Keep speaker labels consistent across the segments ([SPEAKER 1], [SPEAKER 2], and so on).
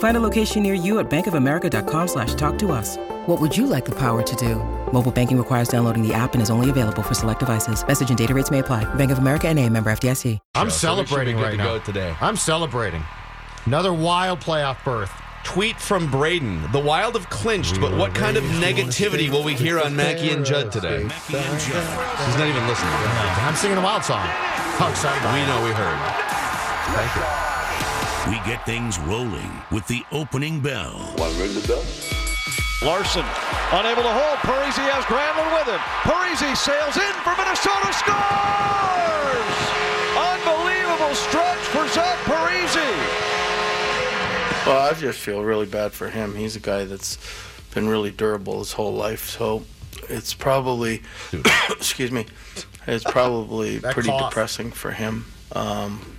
[SPEAKER 1] Find a location near you at bankofamerica.com slash talk to us. What would you like the power to do? Mobile banking requires downloading the app and is only available for select devices. Message and data rates may apply. Bank of America and a member FDIC.
[SPEAKER 2] I'm
[SPEAKER 3] So we should be
[SPEAKER 2] celebrating
[SPEAKER 3] good
[SPEAKER 2] right
[SPEAKER 3] to
[SPEAKER 2] now.
[SPEAKER 3] go today.
[SPEAKER 2] I'm celebrating. Another wild playoff berth.
[SPEAKER 3] Tweet from Braden. The Wild have clinched, but what kind of negativity will we hear on Mackey and Judd today? Mackey and Judd. He's not even listening.
[SPEAKER 2] I'm singing a wild song. Oh, sorry.
[SPEAKER 3] We know we heard. Thank you.
[SPEAKER 4] We get things rolling with the opening bell.
[SPEAKER 5] Want to ring the bell?
[SPEAKER 6] Larsson unable to hold. Parise has Granlund with him. Parise sails in for Minnesota. Scores! Unbelievable stretch for Zach Parise.
[SPEAKER 7] Well, I just feel really bad for him. He's a guy that's been really durable his whole life. So it's probably, excuse me, it's probably pretty
[SPEAKER 2] cough.
[SPEAKER 7] depressing for him. Um,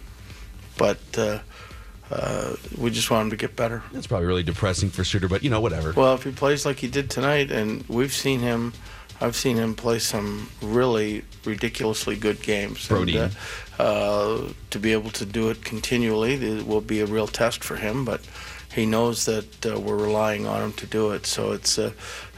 [SPEAKER 7] but uh, uh, we just want him to get better.
[SPEAKER 3] It's probably really depressing for Suter, but you know, whatever.
[SPEAKER 7] Well, if he plays like he did tonight, and we've seen him, I've seen him play some really ridiculously good games.
[SPEAKER 3] Brody.
[SPEAKER 7] And, uh, uh, to be able to do it continually it will be a real test for him, but he knows that uh, we're relying on him to do it. So it's uh,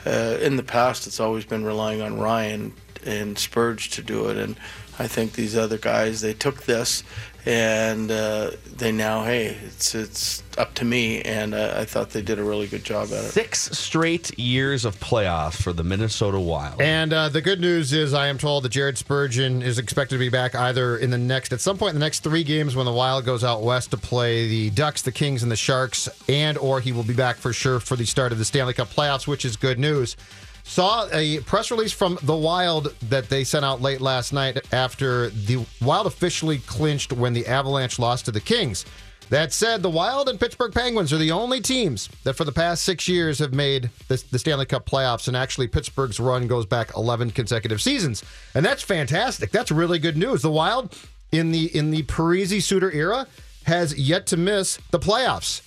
[SPEAKER 7] uh, in the past, it's always been relying on Ryan and Spurge to do it, and I think these other guys they took this and uh, they now hey it's it's up to me and uh, I thought they did a really good job at it.
[SPEAKER 3] Six straight years of playoffs for the Minnesota Wild.
[SPEAKER 2] And uh, the good news is, I am told that Jared Spurgeon is expected to be back either in the next, at some point in the next three games when the Wild goes out west to play the Ducks, the Kings, and the Sharks, and or he will be back for sure for the start of the Stanley Cup playoffs, which is good news. Saw a press release from the Wild that they sent out late last night after the Wild officially clinched when the Avalanche lost to the Kings. That said, the Wild and Pittsburgh Penguins are the only teams that for the past six years have made the, the Stanley Cup playoffs. And actually, Pittsburgh's run goes back 11 consecutive seasons. And that's fantastic. That's really good news. The Wild in the in the Parise Suter era has yet to miss the playoffs.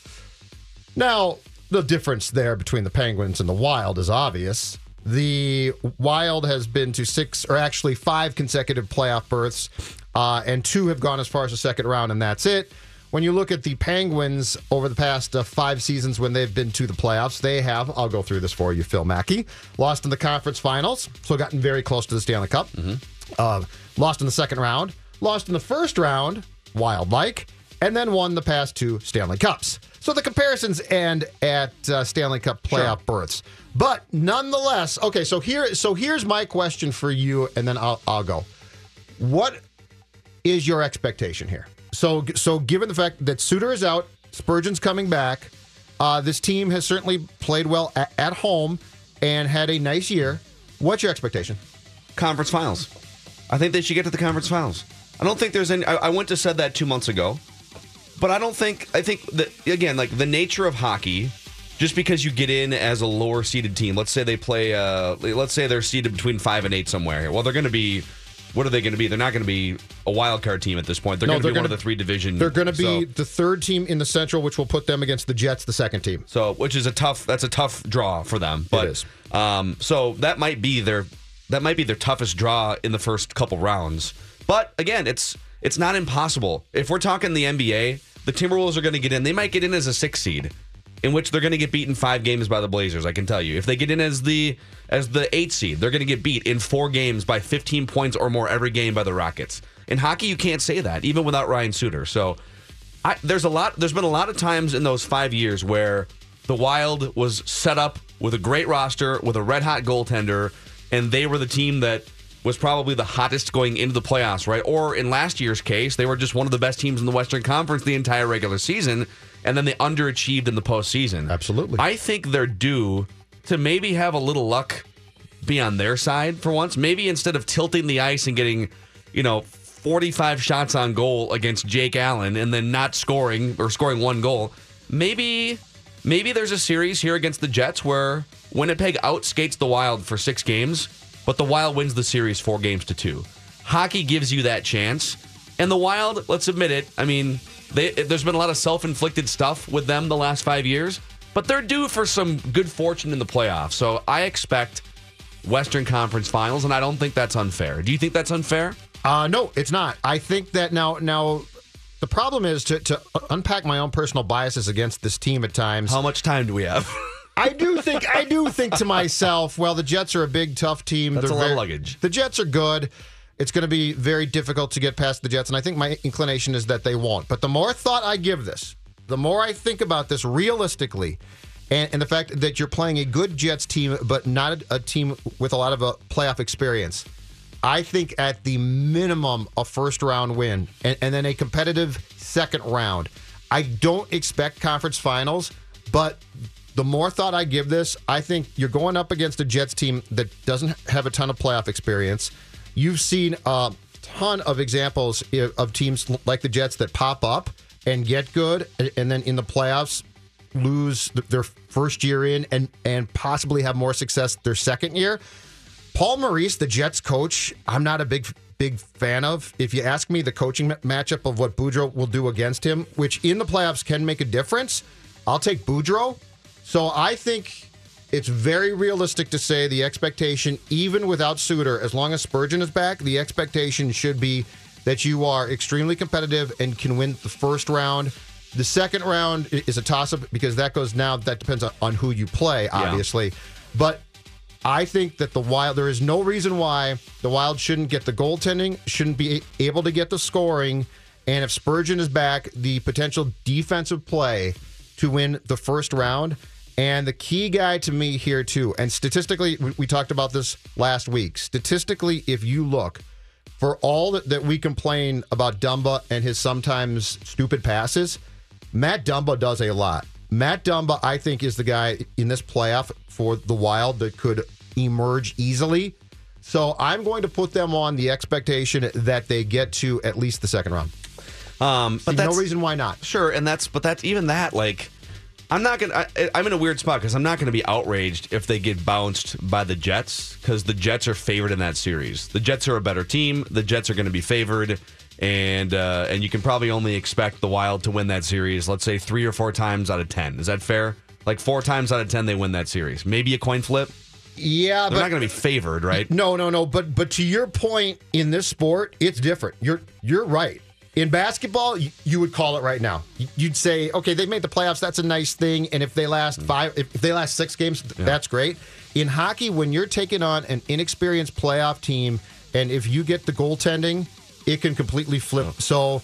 [SPEAKER 2] Now, the difference there between the Penguins and the Wild is obvious. The Wild has been to six, or actually five consecutive playoff berths, uh, and two have gone as far as the second round, and that's it. When you look at the Penguins over the past uh, five seasons when they've been to the playoffs, they have, I'll go through this for you, Phil Mackey, lost in the conference finals, so gotten very close to the Stanley Cup, uh, lost in the second round, lost in the first round, wild like, and then won the past two Stanley Cups. So the comparisons end at uh, Stanley Cup playoff berths. But nonetheless, okay, so here so here's my question for you and then I'll I'll go. What is your expectation here? So so given the fact that Suter is out, Spurgeon's coming back, uh, this team has certainly played well at, at home and had a nice year. What's your expectation?
[SPEAKER 3] conference finals. I think they should get to the conference finals. I don't think there's any. I, I went to said that two months ago, but I don't think. I think that again, like the nature of hockey, just because you get in as a lower seeded team. Let's say they play. Uh, let's say they're seeded between five and eight somewhere here. Well, they're going to be. What are they going to be? They're not going to be a wild card team at this point. They're
[SPEAKER 2] No,
[SPEAKER 3] going to be one
[SPEAKER 2] gonna-
[SPEAKER 3] of the three division.
[SPEAKER 2] They're going to be the third team in the Central, which will put them against the Jets, the second team.
[SPEAKER 3] So, which is a tough. That's a tough draw for them. But,
[SPEAKER 2] is.
[SPEAKER 3] Um, so that might be their that might be their toughest draw in the first couple rounds. But again, it's it's not impossible. If we're talking the NBA, the Timberwolves are going to get in. They might get in as a six seed, in which they're going to get beaten five games by the Blazers. I can tell you. If they get in as the as the eight seed, they're going to get beat in four games by 15 points or more every game by the Rockets. In hockey, you can't say that even without Ryan Suter. So I, there's a lot. There's been a lot of times in those five years where the Wild was set up with a great roster with a red hot goaltender, and they were the team that was probably the hottest going into the playoffs, right? Or in last year's case, they were just one of the best teams in the Western Conference the entire regular season, and then they underachieved in the postseason.
[SPEAKER 2] Absolutely.
[SPEAKER 3] I think they're due to maybe have a little luck be on their side for once. Maybe instead of tilting the ice and getting, you know, 45 shots on goal against Jake Allen and then not scoring or scoring one goal, maybe maybe there's a series here against the Jets where Winnipeg outskates the Wild for 6 games, but the Wild wins the series 4 games to 2. Hockey gives you that chance. And the Wild, let's admit it, I mean, they, there's been a lot of self-inflicted stuff with them the last 5 years, but they're due for some good fortune in the playoffs. So I expect Western Conference Finals, and I don't think that's unfair. Do you think that's unfair?
[SPEAKER 2] Uh, no, it's not. I think that now, now, the problem is to, to unpack my own personal biases against this team at times.
[SPEAKER 3] How much time do we have?
[SPEAKER 2] I do think I do think to myself, well, the Jets are a big, tough team.
[SPEAKER 3] That's
[SPEAKER 2] They're
[SPEAKER 3] a lot of luggage.
[SPEAKER 2] The Jets are good. It's going to be very difficult to get past the Jets, and I think my inclination is that they won't. But the more thought I give this, the more I think about this realistically, and, and the fact that you're playing a good Jets team, but not a, a team with a lot of uh, playoff experience. I think at the minimum a first round win and, and then a competitive second round. I don't expect conference finals, but the more thought I give this, I think you're going up against a Jets team that doesn't have a ton of playoff experience. You've seen a ton of examples of teams like the Jets that pop up and get good, and- then in the playoffs lose their first year in and and possibly have more success their second year. Paul Maurice, the Jets coach, I'm not a big big fan of. If you ask me, the coaching matchup of what Boudreau will do against him, which in the playoffs can make a difference, I'll take Boudreau. So I think it's very realistic to say the expectation, even without Suter, as long as Spurgeon is back, the expectation should be that you are extremely competitive and can win the first round. The second round is a toss up because that goes now, that depends on, on who you play, obviously. But I think that the Wild, there is no reason why the Wild shouldn't get the goaltending, shouldn't be able to get the scoring. And if Spurgeon is back, the potential defensive play to win the first round. And the key guy to me here, too, and statistically, we, we talked about this last week. Statistically, if you look, for all that, that we complain about Dumba and his sometimes stupid passes, Matt Dumba does a lot. Matt Dumba, I think, is the guy in this playoff for the Wild that could emerge easily. So I'm going to put them on the expectation that they get to at least the second round.
[SPEAKER 3] Um, but
[SPEAKER 2] no reason why not.
[SPEAKER 3] sure, and that's but that's even that. Like, I'm not gonna. I, I'm in a weird spot because I'm not gonna be outraged if they get bounced by the Jets because the Jets are favored in that series. The Jets are a better team. The Jets are going to be favored, and uh, and you can probably only expect the Wild to win that series. Let's say three or four times out of ten. Is that fair? Like four times out of ten, they win that series. Maybe a coin flip.
[SPEAKER 2] Yeah,
[SPEAKER 3] They're
[SPEAKER 2] but
[SPEAKER 3] not going to be favored, right?
[SPEAKER 2] No, no, no. But but to your point, in this sport, it's different. You're you're right. In basketball, you, would call it right now. You- You'd say, okay, they made the playoffs. That's a nice thing. And if they last mm. five, if, they last six games, th- that's great. In hockey, when you're taking on an inexperienced playoff team, and if you get the goaltending, it can completely flip. So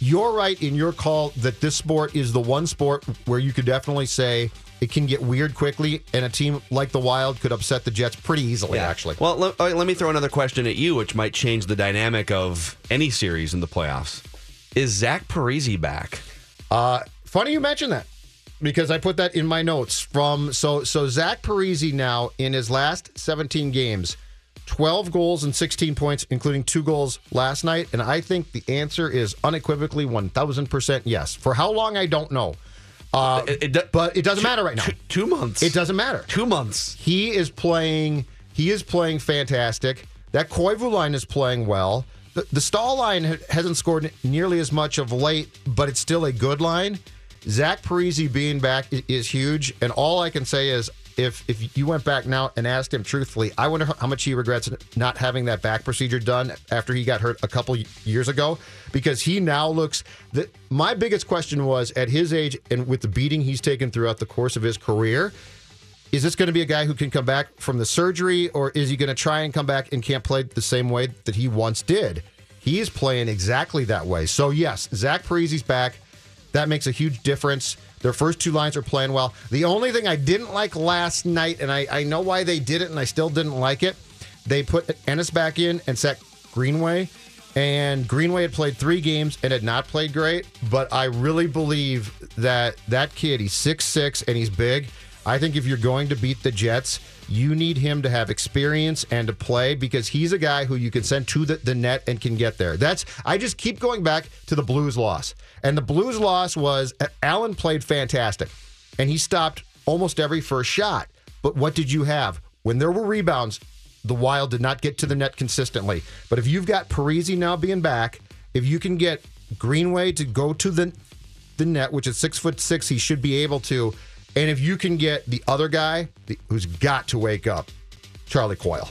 [SPEAKER 2] you're right in your call that this sport is the one sport where you could definitely say it can get weird quickly, and a team like the Wild could upset the Jets pretty easily. Actually,
[SPEAKER 3] Well, let, let me throw another question at you, which might change the dynamic of any series in the playoffs. Is Zach Parise back?
[SPEAKER 2] Uh, funny you mentioned that because I put that in my notes from so so Zach Parise now in his last 17 games, 12 goals and 16 points, including two goals last night, and I think the answer is unequivocally 1,000 percent yes. For how long I don't know, uh,
[SPEAKER 3] It- it
[SPEAKER 2] but it doesn't matter right now.
[SPEAKER 3] Two, two months.
[SPEAKER 2] It doesn't matter.
[SPEAKER 3] Two months.
[SPEAKER 2] He is playing. He is playing fantastic. That Koivu line is playing well. The, the Staal line hasn't scored nearly as much of late, but it's still a good line. Zach Parise being back is huge, and all I can say is, if if you went back now and asked him truthfully, I wonder how much he regrets not having that back procedure done after he got hurt a couple years ago, because he now looks. The, my biggest question was at his age and with the beating he's taken throughout the course of his career, is this going to be a guy who can come back from the surgery, or is he going to try and come back and can't play the same way that he once did? He is playing exactly that way. So yes, Zach Parise's back. That makes a huge difference. Their first two lines are playing well. The only thing I didn't like last night, and I, I know why they did it, and I still didn't like it. they put Ennis back in and set Greenway. And Greenway had played three games and had not played great. But I really believe that that kid, he's six six and he's big. I think if you're going to beat the Jets, you need him to have experience and to play because he's a guy who you can send to the, the net and can get there. That's I just keep going back to the Blues loss. And the Blues loss was uh, Allen played fantastic and he stopped almost every first shot. But what did you have? When there were rebounds, the Wild did not get to the net consistently. But if you've got Parise now being back, if you can get Greenway to go to the the net, which is six foot six, he should be able to. And if you can get the other guy the, who's got to wake up, Charlie Coyle.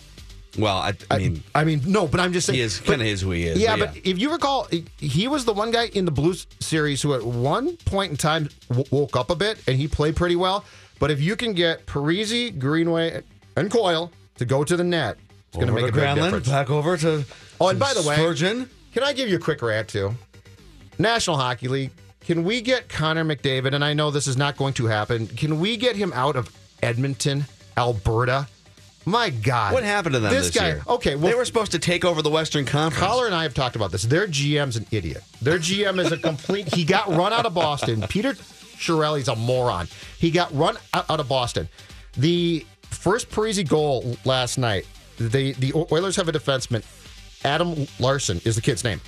[SPEAKER 3] Well, I, I mean,
[SPEAKER 2] I, I mean, no, but I'm just saying
[SPEAKER 3] he is kind of is who he is.
[SPEAKER 2] yeah, but if you recall, he was the one guy in the Blues series who, at one point in time, w- woke up a bit and he played pretty well. But if you can get Parise, Greenway, and Coyle to go to the net, it's going to make a big
[SPEAKER 3] Granlund,
[SPEAKER 2] difference.
[SPEAKER 3] Back over to.
[SPEAKER 2] Oh, and by the way,
[SPEAKER 3] Spurgeon.
[SPEAKER 2] Can I give you a quick rant too? National Hockey League. Can we get Connor McDavid? And I know this is not going to happen. Can we get him out of Edmonton, Alberta? My God,
[SPEAKER 3] What happened to them
[SPEAKER 2] This,
[SPEAKER 3] this,
[SPEAKER 2] guy.
[SPEAKER 3] year?
[SPEAKER 2] Okay, well,
[SPEAKER 3] they were supposed to take over the Western Conference.
[SPEAKER 2] Collar and I have talked about this. Their GM's an idiot. Their GM is a complete. he got run out of Boston. Peter Chiarelli's a moron. He got run out, of Boston. The first Parise goal last night. They the Oilers have a defenseman. Adam Larsson is the kid's name.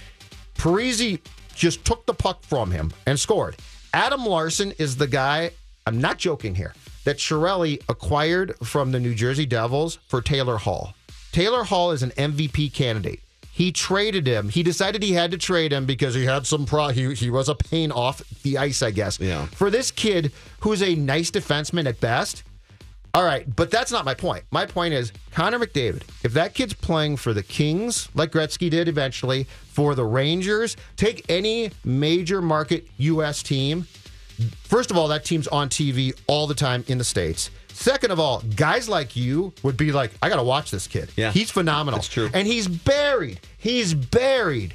[SPEAKER 2] Parise just took the puck from him and scored. Adam Larsson is the guy. I'm not joking here. That Chiarelli acquired from the New Jersey Devils for Taylor Hall. Taylor Hall is an MVP candidate. He traded him. He decided he had to trade him because he had some pro. He, he was a pain off the ice, I guess.
[SPEAKER 3] Yeah.
[SPEAKER 2] For this kid who's a nice defenseman at best, all right, but that's not my point. My point is Connor McDavid. If that kid's playing for the Kings, like Gretzky did eventually, for the Rangers, take any major market U.S. team. First of all, that team's on TV all the time in the States. Second of all, guys like you would be like, I got to watch this kid.
[SPEAKER 3] Yeah.
[SPEAKER 2] He's phenomenal.
[SPEAKER 3] That's true.
[SPEAKER 2] And he's buried. He's buried.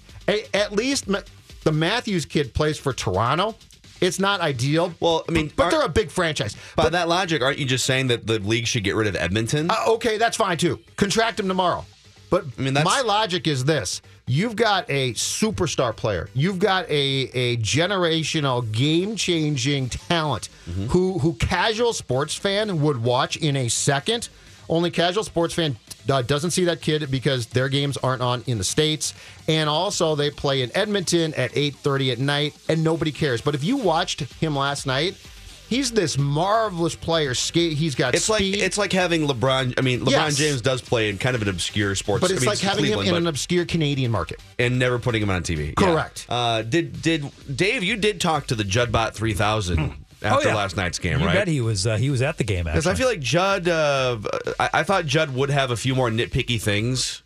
[SPEAKER 2] At least the Matthews kid plays for Toronto. It's not ideal.
[SPEAKER 3] Well, I mean,
[SPEAKER 2] but they're a big franchise.
[SPEAKER 3] By that logic, aren't you just saying that the league should get rid of Edmonton?
[SPEAKER 2] Uh, okay, that's fine too. Contract them tomorrow. But
[SPEAKER 3] I mean, that's-
[SPEAKER 2] my logic is this: you've got a superstar player, you've got a a generational, game changing talent
[SPEAKER 3] Mm-hmm.
[SPEAKER 2] who who casual sports fan would watch in a second. Only casual sports fan uh, doesn't see that kid because their games aren't on in the states, and also they play in Edmonton at eight thirty at night, and nobody cares. But if you watched him last night. He's this marvelous player. Skate. He's got
[SPEAKER 3] it's like it's like having LeBron. I mean, LeBron
[SPEAKER 2] Yes.
[SPEAKER 3] James does play in kind of an obscure sports.
[SPEAKER 2] But it's
[SPEAKER 3] I mean,
[SPEAKER 2] like having
[SPEAKER 3] Cleveland,
[SPEAKER 2] him in an obscure Canadian market.
[SPEAKER 3] and never putting him on TV. Yeah.
[SPEAKER 2] Correct.
[SPEAKER 3] Uh, did did Dave? You did talk to the Judbot three thousand after
[SPEAKER 5] Oh, yeah.
[SPEAKER 3] last night's game,
[SPEAKER 5] You
[SPEAKER 3] right?
[SPEAKER 5] bet he was uh, he was at the game.
[SPEAKER 3] Because I feel like Judd, uh, I, I thought Judd would have a few more nitpicky things.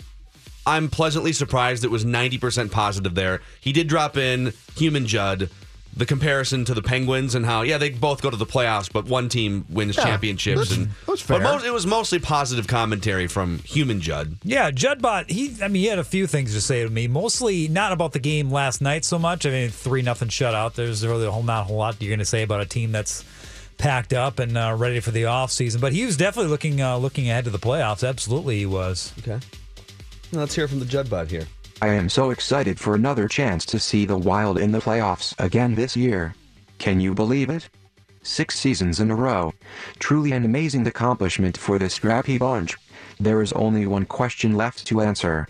[SPEAKER 3] I'm pleasantly surprised it was 90% positive there. He did drop in human Judd, the comparison to the Penguins and how, yeah, they both go to the playoffs, but one team wins
[SPEAKER 2] Yeah,
[SPEAKER 3] championships.
[SPEAKER 2] that's-
[SPEAKER 3] and
[SPEAKER 2] that's
[SPEAKER 3] But
[SPEAKER 2] fair.
[SPEAKER 3] most, it was mostly positive commentary from human Judd.
[SPEAKER 5] Yeah, Judbot. He, I mean, he had a few things to say to me. Mostly not about the game last night so much. I mean, three nothing shutout. There's really a whole not a whole lot you're going to say about a team that's packed up and uh, ready for the off season. But he was definitely looking uh, looking ahead to the playoffs. Absolutely, he was.
[SPEAKER 3] Okay. Let's hear from the Judbot here.
[SPEAKER 8] I am so excited for another chance to see the Wild in the playoffs again this year. Can you believe it? Six seasons in a row. Truly an amazing accomplishment for this scrappy bunch. There is only one question left to answer.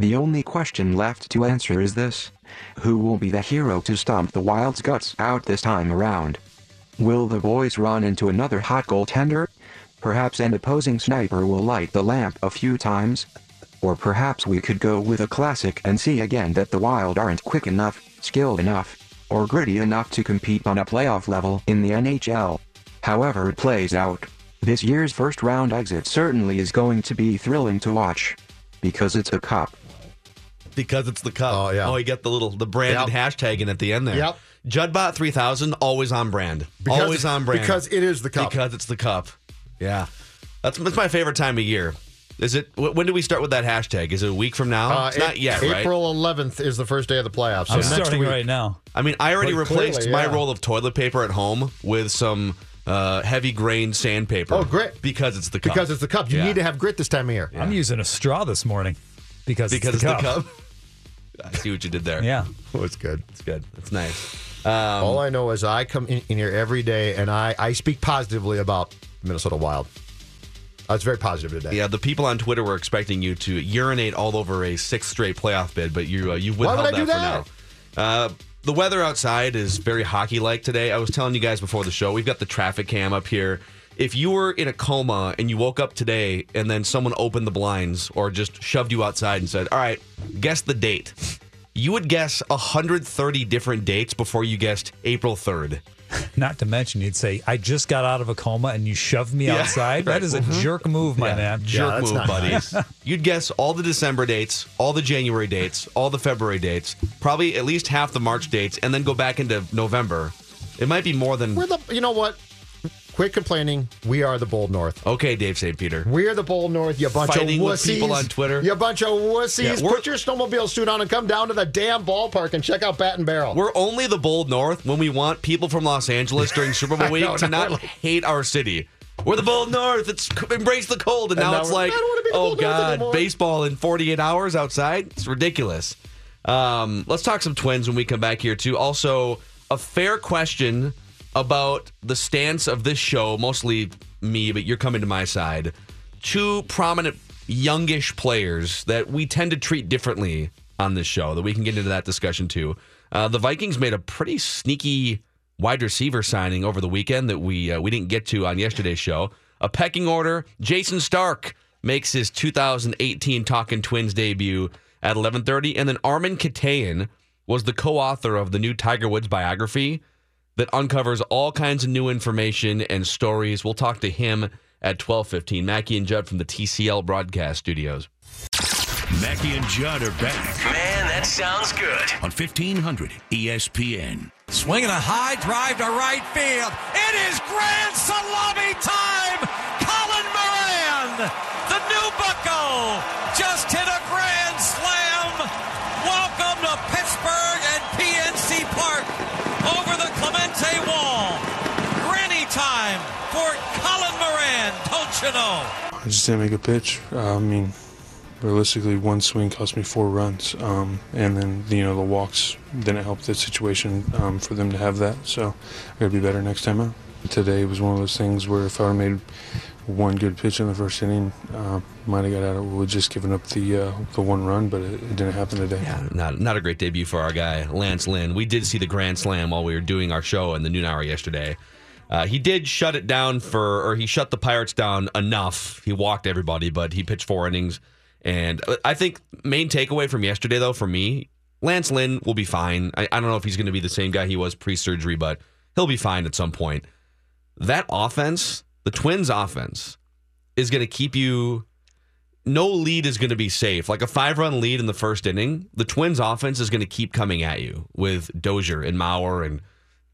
[SPEAKER 8] The only question left to answer is this Who will be the hero to stomp the Wild's guts out this time around? Will the boys run into another hot goaltender? Perhaps an opposing sniper will light the lamp a few times? Or perhaps we could go with a classic and see again that the Wild aren't quick enough, skilled enough, or gritty enough to compete on a playoff level in the NHL. However it plays out, this year's first round exit certainly is going to be thrilling to watch. Because it's a cup.
[SPEAKER 3] Because it's the cup.
[SPEAKER 2] Oh, yeah.
[SPEAKER 3] Oh, you get the little the branded
[SPEAKER 2] Yep.
[SPEAKER 3] hashtag in at the end there.
[SPEAKER 2] Yep.
[SPEAKER 3] Judbot three thousand always on brand.
[SPEAKER 2] Because-
[SPEAKER 3] always on brand.
[SPEAKER 2] because it is the cup.
[SPEAKER 3] Because it's the cup. Yeah. That's that's my favorite time of year. Is it? When do we start with that hashtag? Is it a week from now?
[SPEAKER 2] Uh,
[SPEAKER 3] it's not
[SPEAKER 2] A-
[SPEAKER 3] yet, right?
[SPEAKER 2] April 11th is the first day of the playoffs. So
[SPEAKER 5] I'm
[SPEAKER 2] next
[SPEAKER 5] starting
[SPEAKER 2] week.
[SPEAKER 5] right now.
[SPEAKER 3] I mean, I already
[SPEAKER 2] Well,
[SPEAKER 3] replaced
[SPEAKER 2] clearly,
[SPEAKER 3] my roll of toilet paper at home with some uh, heavy grain sandpaper.
[SPEAKER 2] Oh, grit.
[SPEAKER 3] Because it's the cup.
[SPEAKER 2] Because it's the cup. You
[SPEAKER 3] Yeah.
[SPEAKER 2] need to have grit this time of year.
[SPEAKER 5] I'm using a straw this morning because,
[SPEAKER 3] because
[SPEAKER 5] it's the cup.
[SPEAKER 3] I see what you did there.
[SPEAKER 5] Yeah.
[SPEAKER 2] Oh, it's good.
[SPEAKER 3] It's good. It's nice. Um,
[SPEAKER 2] All I know is I come in, in here every day and I, I speak positively about Minnesota Wild. I was very positive today.
[SPEAKER 3] Yeah, the people on Twitter were expecting you to urinate all over a sixth straight playoff bid, but you uh, you
[SPEAKER 2] Why
[SPEAKER 3] withheld
[SPEAKER 2] do
[SPEAKER 3] that for now. Uh, the weather outside is very hockey like today. I was telling you guys before the show, we've got the traffic cam up here. If you were in a coma and you woke up today and then someone opened the blinds or just shoved you outside and said, All right, guess the date, you would guess 130 different dates before you guessed April 3rd.
[SPEAKER 5] Not to mention, you'd say, I just got out of a coma and you shoved me
[SPEAKER 3] Yeah,
[SPEAKER 5] outside.
[SPEAKER 3] right.
[SPEAKER 5] That is a jerk move, my man.
[SPEAKER 3] Jerk
[SPEAKER 2] that's
[SPEAKER 3] move, buddy.
[SPEAKER 2] nice.
[SPEAKER 3] You'd guess all the December dates, all the January dates, all the February dates, probably at least half the March dates, and then go back into November. It might be more than.
[SPEAKER 2] We're the, you know what? Quit complaining. We are the Bold North.
[SPEAKER 3] Okay, Dave St. Peter.
[SPEAKER 2] We're the Bold North, you bunch
[SPEAKER 3] Fighting
[SPEAKER 2] of wussies.
[SPEAKER 3] people on Twitter.
[SPEAKER 2] You bunch of wussies.
[SPEAKER 3] Yeah,
[SPEAKER 2] Put your snowmobile suit on and come down to the damn ballpark and check out Bat and Barrel.
[SPEAKER 3] We're only the bold North when we want people from Los Angeles during Super Bowl week
[SPEAKER 2] know,
[SPEAKER 3] to not
[SPEAKER 2] like-
[SPEAKER 3] hate our city. We're the bold North. It's embrace the cold, and,
[SPEAKER 2] And
[SPEAKER 3] now,
[SPEAKER 2] now
[SPEAKER 3] it's like,
[SPEAKER 2] I don't wanna be the
[SPEAKER 3] oh god, baseball in 48 hours outside. It's ridiculous. Um, let's talk some Twins when we come back here too. Also, a fair question about the stance of this show, mostly me, but you're coming to my side. Two prominent youngish players that we tend to treat differently on this show. That we can get into that discussion too. Uh, the Vikings made a pretty sneaky wide receiver signing over the weekend that we uh, we didn't get to on yesterday's show. A pecking order. Jayson Stark makes his 2018 Talking Twins debut at 11:30, and then Armen Keteyian was the co-author of the new Tiger Woods biography that uncovers all kinds of new information and stories. We'll talk to him at 12:15. Mackey and Judd from the TCL broadcast studios.
[SPEAKER 4] Mackey and Judd are back
[SPEAKER 9] Man, that sounds good.
[SPEAKER 4] on E 1500 ESPN.
[SPEAKER 10] Swinging a high drive to right field. It is grand salami time. Colin Moran, the new bucko, Moran, don't you know?
[SPEAKER 11] I just didn't make a pitch. Uh, I mean, realistically, one swing cost me four runs, um, and then you know the walks didn't help the situation um, for them to have that. So I gotta be better next time out. Today was one of those things where if I would made one good pitch in the first inning, uh, might have got out of it with just giving up the uh, the one run, but it, it didn't happen today.
[SPEAKER 3] Yeah, not not a great debut for our guy Lance Lynn. We did see the grand slam while we were doing our show in the noon hour yesterday. Uh, he did shut it down for, or he shut the Pirates down enough. He walked everybody, but he pitched four innings. And uh, I think main takeaway from yesterday, though, for me, Lance Lynn will be fine. I, I don't know if he's going to be the same guy he was pre-surgery, but he'll be fine at some point. That offense, the Twins' offense, is going to keep you no lead is going to be safe. Like a five run lead in the first inning, the Twins offense is going to keep coming at you with Dozier and Mauer. And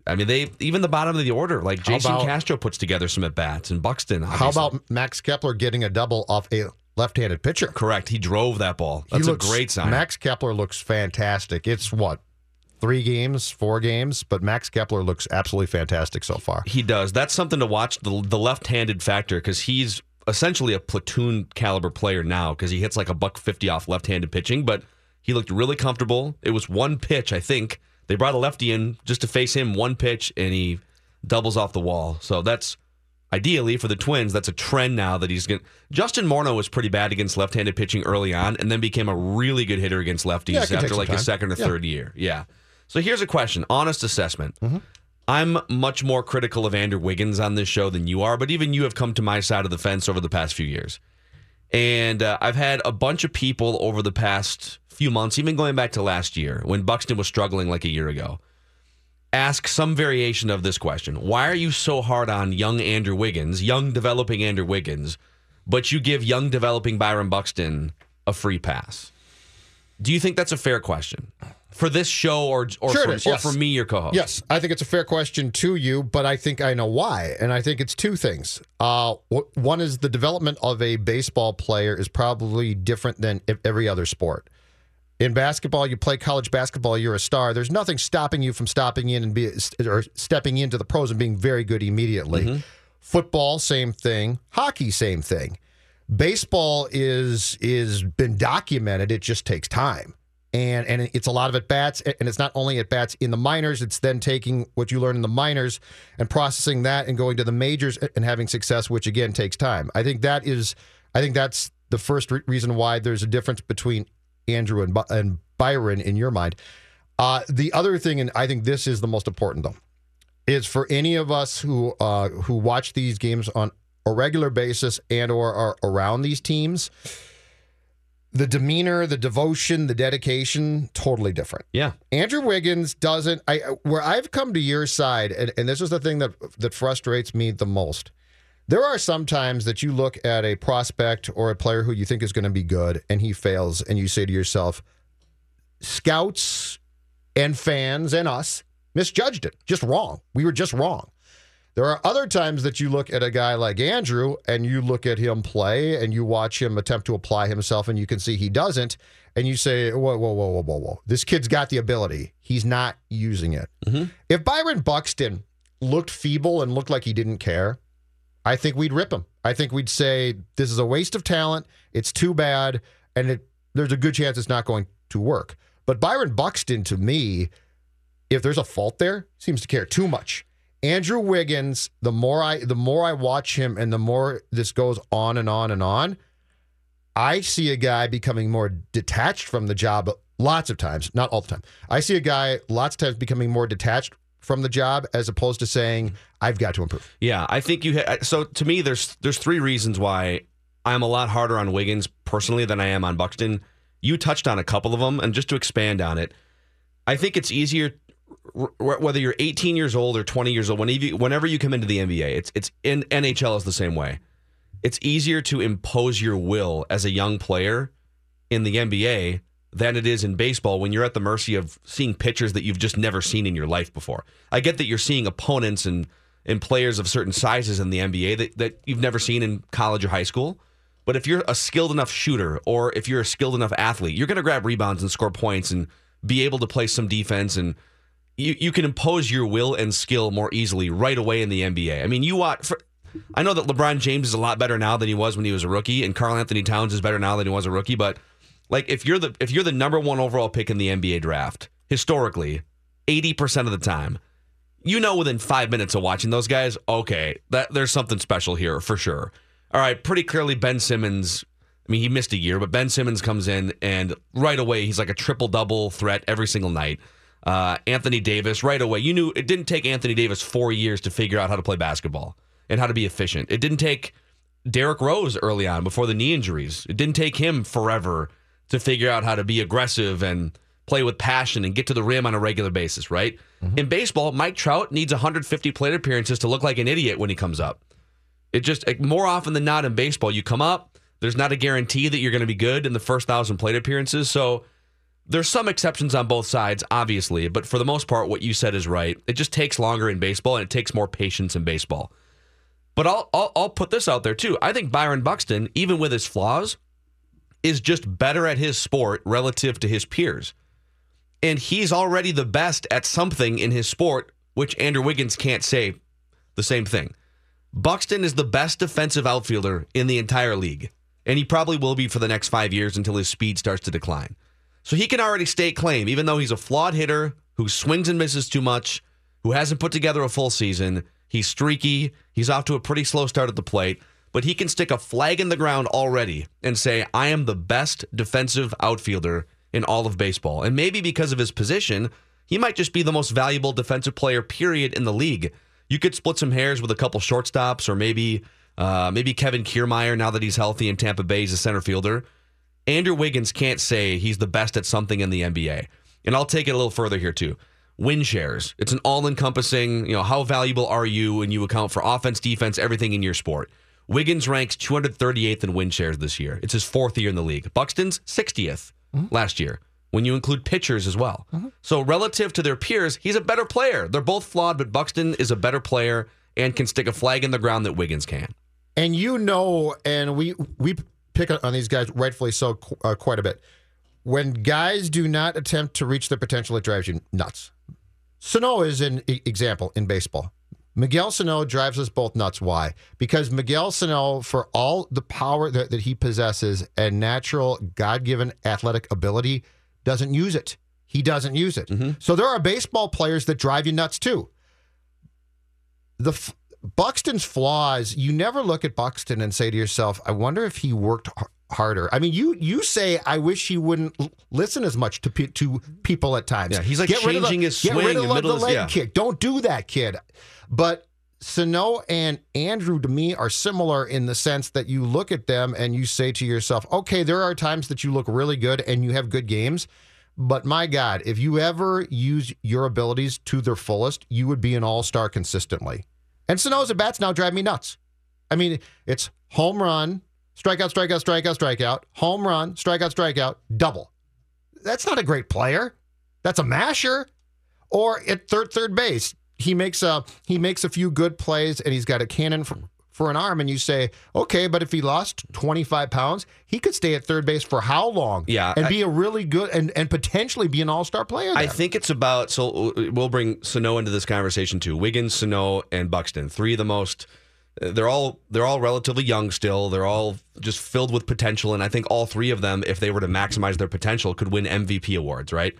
[SPEAKER 3] I mean, they even the bottom of the order, like
[SPEAKER 2] How
[SPEAKER 3] Jason
[SPEAKER 2] about-
[SPEAKER 3] Castro puts together some at bats and Buxton.
[SPEAKER 2] How about Max Kepler getting a double off a left-handed pitcher?
[SPEAKER 3] correct? He drove that ball. That's
[SPEAKER 2] looks-
[SPEAKER 3] a great sign.
[SPEAKER 2] Max Kepler looks fantastic. It's what three games, four games, but Max Kepler looks absolutely fantastic so far.
[SPEAKER 3] He does. That's something to watch the the left handed factor because he's essentially a platoon caliber player now because he hits like a buck fifty off left handed pitching, but he looked really comfortable. It was one pitch, I think. They brought a lefty in just to face him, one pitch, and he doubles off the wall. So that's ideally for the Twins. That's a trend now that he's going. Justin Morneau was pretty bad against left-handed pitching early on, and then became a really good hitter against lefties
[SPEAKER 2] Yeah, it can take
[SPEAKER 3] after like his second or
[SPEAKER 2] Yeah.
[SPEAKER 3] third year. Yeah. So here's a question: honest assessment.
[SPEAKER 2] Mm-hmm.
[SPEAKER 3] I'm much more critical of Andrew Wiggins on this show than you are, but even you have come to my side of the fence over the past few years. And uh, I've had a bunch of people over the past few months, even going back to last year when Buxton was struggling like a year ago, ask some variation of this question Why are you so hard on young Andrew Wiggins, young developing Andrew Wiggins, but you give young developing Byron Buxton a free pass? Do you think that's a fair question for this show or, or,
[SPEAKER 2] Sure
[SPEAKER 3] for,
[SPEAKER 2] is,
[SPEAKER 3] or for me, your co host?
[SPEAKER 2] Yes, I think it's a fair question to you, but I think I know why. And I think it's two things. Uh, one is the development of a baseball player is probably different than every other sport. In basketball, you play college basketball, you're a star. There's nothing stopping you from stopping in and be or stepping into the pros and being very good immediately. Mm-hmm. Football, same thing. Hockey, same thing. Baseball is is been documented. It just takes time. And and it's a lot of at bats, and it's not only at bats in the minors. It's then taking what you learn in the minors and processing that, and going to the majors and having success, which again takes time. I think that is, I think that's the first re- reason why there's a difference between Andrew and and Byron in your mind. Uh, the other thing, and I think this is the most important though, is for any of us who uh, who watch these games on a regular basis and or are around these teams the demeanor the devotion the dedication totally different
[SPEAKER 3] Yeah.
[SPEAKER 2] andrew wiggins doesn't i where i've come to your side and, and this is the thing that that frustrates me the most there are some times that you look at a prospect or a player who you think is going to be good and he fails and you say to yourself scouts and fans and us misjudged it just wrong we were just wrong there are other times that you look at a guy like Andrew and you look at him play and you watch him attempt to apply himself and you can see he doesn't. And you say, whoa, whoa, whoa, whoa, whoa, whoa. This kid's got the ability. He's not using it. Mm-hmm. If Byron Buxton looked feeble and looked like he didn't care, I think we'd rip him. I think we'd say, this is a waste of talent. It's too bad. And it, there's a good chance it's not going to work. But Byron Buxton, to me, if there's a fault there, seems to care too much. Andrew Wiggins, the more I the more I watch him and the more this goes on and on and on, I see a guy becoming more detached from the job lots of times, not all the time. I see a guy lots of times becoming more detached from the job as opposed to saying, I've got to improve.
[SPEAKER 3] Yeah, I think you. Ha- so to me, there's there's three reasons why I'm a lot harder on Wiggins personally than I am on Buxton. You touched on a couple of them, and just to expand on it, I think it's easier whether you're 18 years old or 20 years old. Whenever you, whenever you come into the NBA, it's it's in NHL is the same way. It's easier to impose your will as a young player in the NBA than it is in baseball when you're at the mercy of seeing pitchers that you've just never seen in your life before. I get that you're seeing opponents and and players of certain sizes in the NBA that, that you've never seen in college or high school. But if you're a skilled enough shooter or if you're a skilled enough athlete, you're going to grab rebounds and score points and be able to play some defense and you, you can impose your will and skill more easily right away in the NBA. I mean, you watch. For, I know that LeBron James is a lot better now than he was when he was a rookie, and Karl-Anthony Towns is better now than he was a rookie. But like, if you're the if you're the number one overall pick in the NBA draft historically, eighty percent of the time, you know within five minutes of watching those guys, okay, that there's something special here for sure. All right, pretty clearly Ben Simmons. I mean, he missed a year, but Ben Simmons comes in and right away he's like a triple double threat every single night. Uh, Anthony Davis, right away, you knew it didn't take Anthony Davis four years to figure out how to play basketball and how to be efficient. It didn't take Derrick Rose early on before the knee injuries. It didn't take him forever to figure out how to be aggressive and play with passion and get to the rim on a regular basis, right? Mm-hmm. In baseball, Mike Trout needs 150 plate appearances to look like an idiot when he comes up. It just like, more often than not in baseball, you come up, there's not a guarantee that you're going to be good in the first thousand plate appearances. So there's some exceptions on both sides, obviously, but for the most part, what you said is right. It just takes longer in baseball and it takes more patience in baseball. But I'll, I'll I'll put this out there too. I think Byron Buxton, even with his flaws, is just better at his sport relative to his peers. And he's already the best at something in his sport, which Andrew Wiggins can't say the same thing. Buxton is the best defensive outfielder in the entire league, and he probably will be for the next five years until his speed starts to decline. So he can already stake claim, even though he's a flawed hitter who swings and misses too much, who hasn't put together a full season. He's streaky. He's off to a pretty slow start at the plate, but he can stick a flag in the ground already and say, I am the best defensive outfielder in all of baseball. And maybe because of his position, he might just be the most valuable defensive player, period, in the league. You could split some hairs with a couple shortstops, or maybe uh, maybe Kevin Kiermaier, now that he's healthy in Tampa Bay, is a center fielder. Andrew Wiggins can't say he's the best at something in the NBA. And I'll take it a little further here too. Win shares. It's an all-encompassing, you know, how valuable are you when you account for offense, defense, everything in your sport. Wiggins ranks 238th in win shares this year. It's his fourth year in the league. Buxton's 60th last year when you include pitchers as well. So relative to their peers, he's a better player. They're both flawed, but Buxton is a better player and can stick a flag in the ground that Wiggins can.
[SPEAKER 2] And you know, and we we pick on these guys rightfully so uh, quite a bit. when guys do not attempt to reach their potential, it drives you nuts. Sano is an example in baseball. Miguel Sano drives us both nuts. Why? Because Miguel Sano, for all the power that, that he possesses and natural God given athletic ability, doesn't use it. He doesn't use it. Mm-hmm. So there are baseball players that drive you nuts too. The f- Buxton's flaws, you never look at Buxton and say to yourself, I wonder if he worked h- harder. I mean, you you say, I wish he wouldn't l- listen as much to pe- to people at times.
[SPEAKER 3] Yeah, he's like
[SPEAKER 2] rid of the-
[SPEAKER 3] changing his
[SPEAKER 2] get rid
[SPEAKER 3] swing
[SPEAKER 2] of
[SPEAKER 3] in
[SPEAKER 2] the,
[SPEAKER 3] middle
[SPEAKER 2] the
[SPEAKER 3] of-
[SPEAKER 2] leg
[SPEAKER 3] yeah.
[SPEAKER 2] kick. Don't do that, kid. But Sano and Andrew to me are similar in the sense that you look at them and you say to yourself, okay, there are times that you look really good and you have good games. But my God, if you ever use your abilities to their fullest, you would be an all star consistently. And Sano's at bats now drive me nuts. I mean, it's home run, strikeout, strikeout, strikeout, strikeout, home run, strikeout, strikeout, double. That's not a great player. That's a masher. Or at third third base, he makes a he makes a few good plays and he's got a cannon for, for an arm. And you say, okay, but if he lost 25 pounds, he could stay at third base for how long?
[SPEAKER 3] Yeah,
[SPEAKER 2] and
[SPEAKER 3] I-
[SPEAKER 2] be a really good and, and potentially be an all star player.
[SPEAKER 3] I think it's about so we'll bring Sano into this conversation too. Wiggins, Sano, and Buxton, three of the most. They're all they're all relatively young still. They're all just filled with potential, and I think all three of them, if they were to maximize their potential, could win MVP awards. Right.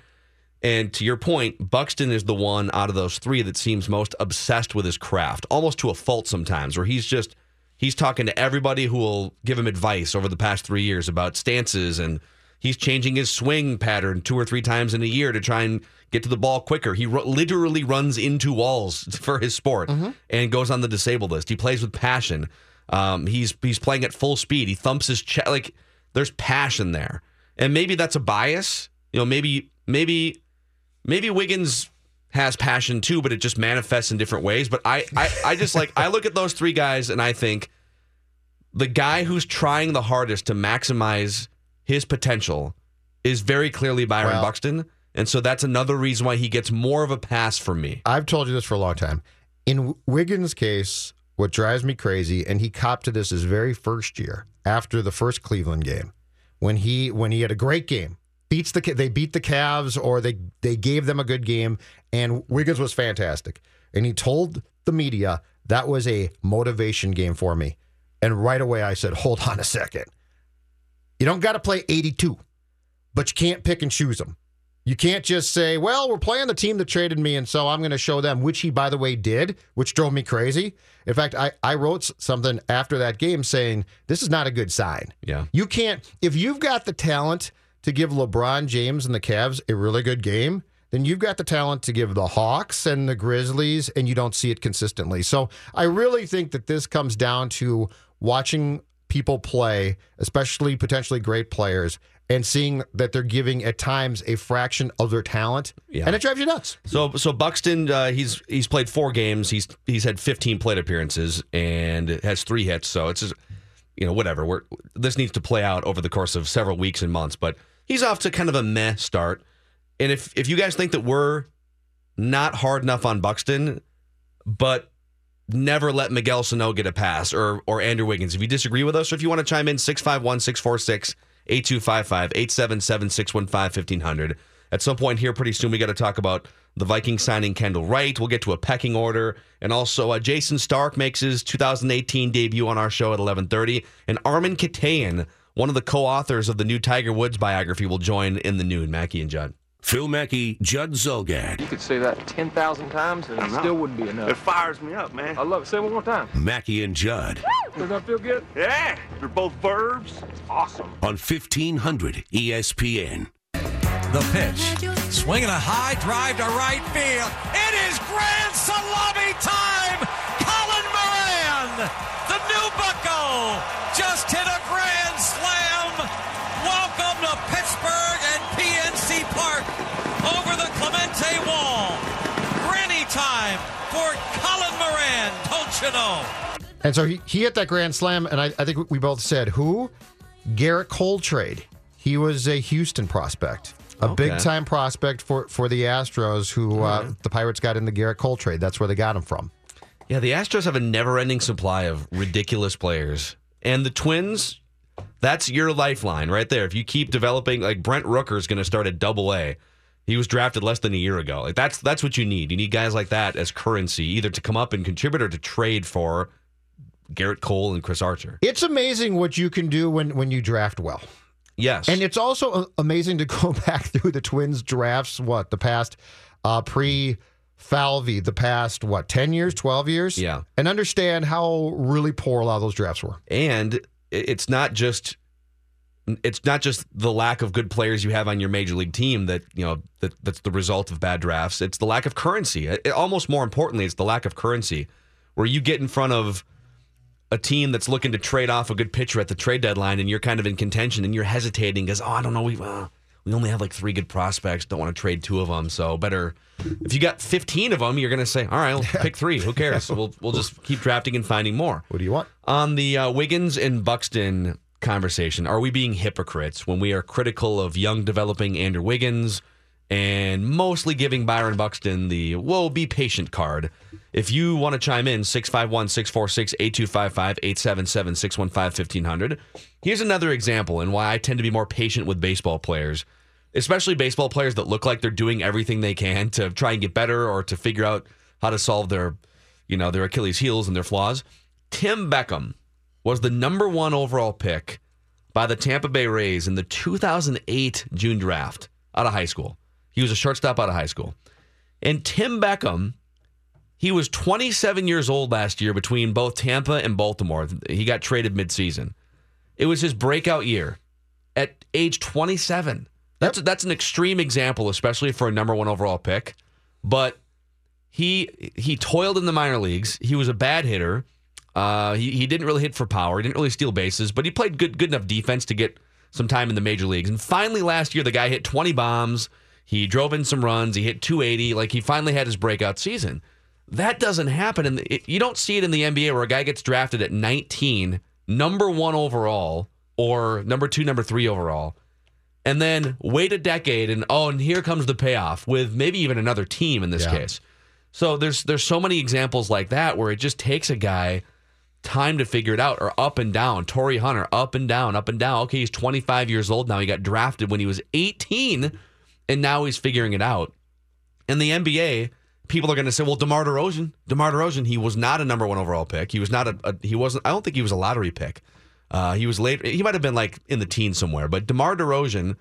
[SPEAKER 3] And to your point, Buxton is the one out of those three that seems most obsessed with his craft, almost to a fault sometimes, where he's just he's talking to everybody who will give him advice over the past three years about stances and he's changing his swing pattern two or three times in a year to try and get to the ball quicker. He literally runs into walls for his sport and goes on the disabled list. He plays with passion. Um, he's he's playing at full speed. He thumps his chest. Like there's passion there, and maybe that's a bias. You know, maybe maybe maybe Wiggins has passion too, but it just manifests in different ways. But I, I, I just like I look at those three guys and I think the guy who's trying the hardest to maximize his potential is very clearly Byron
[SPEAKER 2] Well-
[SPEAKER 3] Buxton. And so that's another reason why he gets more of a pass from me.
[SPEAKER 2] I've told you this for a long time. In Wiggins' case, what drives me crazy, and he copped to this his very first year after the first Cleveland game, when he when he had a great game, beats the they beat the Cavs or they they gave them a good game, and Wiggins was fantastic, and he told the media that was a motivation game for me, and right away I said, hold on a second, you don't got to play 82, but you can't pick and choose them. You can't just say, well, we're playing the team that traded me, and so I'm going to show them, which he, by the way, did, which drove me crazy. In fact, I, I wrote something after that game saying, this is not a good sign.
[SPEAKER 3] Yeah.
[SPEAKER 2] You can't, if you've got the talent to give LeBron James and the Cavs a really good game, then you've got the talent to give the Hawks and the Grizzlies, and you don't see it consistently. So I really think that this comes down to watching people play, especially potentially great players, and seeing that they're giving at times a fraction of their talent,
[SPEAKER 3] Yeah.
[SPEAKER 2] and it drives you nuts.
[SPEAKER 3] So so Buxton, uh, he's he's played four games. He's he's had 15 plate appearances and has three hits. So it's just, you know whatever. We're, this needs to play out over the course of several weeks and months. But he's off to kind of a meh start. And if if you guys think that we're not hard enough on Buxton, but never let Miguel Sano get a pass or or Andrew Wiggins. If you disagree with us or if you want to chime in 651 646 8255 877 615 1500. At some point here, pretty soon, we got to talk about the Vikings signing Kendall Wright. We'll get to a pecking order, and also uh, Jayson Stark makes his 2018 debut on our show at 11:30, and Armen Keteyian, one of the co-authors of the new Tiger Woods biography, will join in the noon. Mackey and Judd.
[SPEAKER 4] Phil Mackey, Judd Zulgad.
[SPEAKER 12] You could say that 10,000 times and it still wouldn't be enough.
[SPEAKER 13] It fires me up, man.
[SPEAKER 12] I love it. Say it one more time.
[SPEAKER 4] Mackey and Judd
[SPEAKER 12] Does that feel good?
[SPEAKER 13] Yeah, they're both verbs. Awesome.
[SPEAKER 4] on 1500 ESPN.
[SPEAKER 10] The pitch. Swinging a high drive to right field. It is grand salami time. Colin Moran, the new bucko, Don't you know?
[SPEAKER 2] And so he, he hit that grand slam, and I, I think we both said who? Gerrit Cole trade. He was a Houston prospect, a
[SPEAKER 3] Okay.
[SPEAKER 2] big time prospect for for the Astros, who uh, the Pirates got in the Gerrit Cole trade. That's where they got him from.
[SPEAKER 3] Yeah, the Astros have a never-ending supply of ridiculous players, and the Twins. That's your lifeline right there. If you keep developing, like Brent Rooker is going to start at Double A. He was drafted less than a year ago. Like that's that's what you need. You need guys like that as currency, either to come up and contribute or to trade for Gerrit Cole and Chris Archer.
[SPEAKER 2] It's amazing what you can do when when you draft well.
[SPEAKER 3] Yes.
[SPEAKER 2] And it's also uh, amazing to go back through the Twins drafts, what, the past uh, pre Falvey, the past, what, 10 years, 12 years?
[SPEAKER 3] Yeah.
[SPEAKER 2] And understand how really poor a lot of those drafts were.
[SPEAKER 3] and it's not just it's not just the lack of good players you have on your major league team that you know that that's the result of bad drafts. It's the lack of currency. It- almost more importantly, it's the lack of currency where you get in front of a team that's looking to trade off a good pitcher at the trade deadline, and you're kind of in contention, and you're hesitating because oh, I don't know, we uh, we only have like three good prospects. Don't want to trade two of them, so better. If you got 15 of them, you're going to say, all right, pick three. Who cares? We'll we'll just keep drafting and finding more.
[SPEAKER 2] What do you want?
[SPEAKER 3] On the uh, Wiggins and Buxton conversation, are we being hypocrites when we are critical of young developing Andrew Wiggins and mostly giving Byron Buxton the whoa, be patient card? If you want to chime in, 651 646 8255 877 615 1500. Here's another example and why I tend to be more patient with baseball players, especially baseball players that look like they're doing everything they can to try and get better or to figure out how to solve their, you know, their Achilles heels and their flaws. Tim Beckham was the number one overall pick by the Tampa Bay Rays in the 2008 June draft out of high school. He was a shortstop out of high school. And Tim Beckham, he was 27 years old last year between both Tampa and Baltimore. He got traded midseason. It was his breakout year at age 27. That's that's an extreme example, especially for a number one overall pick. But he he toiled in the minor leagues. He was a bad hitter. Uh, he he didn't really hit for power. He didn't really steal bases, but he played good good enough defense to get some time in the major leagues. And finally, last year, the guy hit 20 bombs. He drove in some runs. He hit 280. Like he finally had his breakout season. That doesn't happen, and you don't see it in the NBA where a guy gets drafted at 19, number one overall, or number two, number three overall, and then wait a decade, and oh, and here comes the payoff with maybe even another team in this
[SPEAKER 2] Yeah.
[SPEAKER 3] case. So there's there's so many examples like that where it just takes a guy time to figure it out, or up and down. Torii Hunter, up and down, up and down. Okay, he's 25 years old now. He got drafted when he was 18, and now he's figuring it out. In the NBA, people are going to say, "Well, DeMar DeRozan, DeMar DeRozan, he was not a number one overall pick. He was not a, a he wasn't. I don't think he was a lottery pick. Uh, he was late. He might have been like in the teens somewhere. But DeMar DeRozan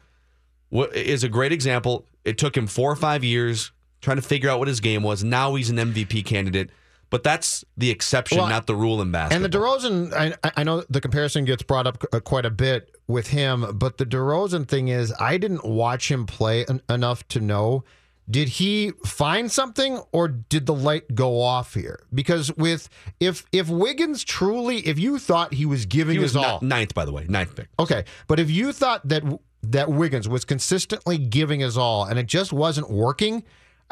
[SPEAKER 3] is a great example. It took him four or five years trying to figure out what his game was. Now he's an MVP candidate. But that's the exception,
[SPEAKER 2] Well,
[SPEAKER 3] not the rule in basketball.
[SPEAKER 2] And the DeRozan, I, I know the comparison gets brought up quite a bit with him, but the DeRozan thing is, I didn't watch him play en- enough to know. Did he find something, or did the light go off here? Because with if if Wiggins truly, if you thought he was giving
[SPEAKER 3] he was
[SPEAKER 2] his all,
[SPEAKER 3] ninth, by the way, ninth pick.
[SPEAKER 2] Okay, but if you thought that that Wiggins was consistently giving his all and it just wasn't working,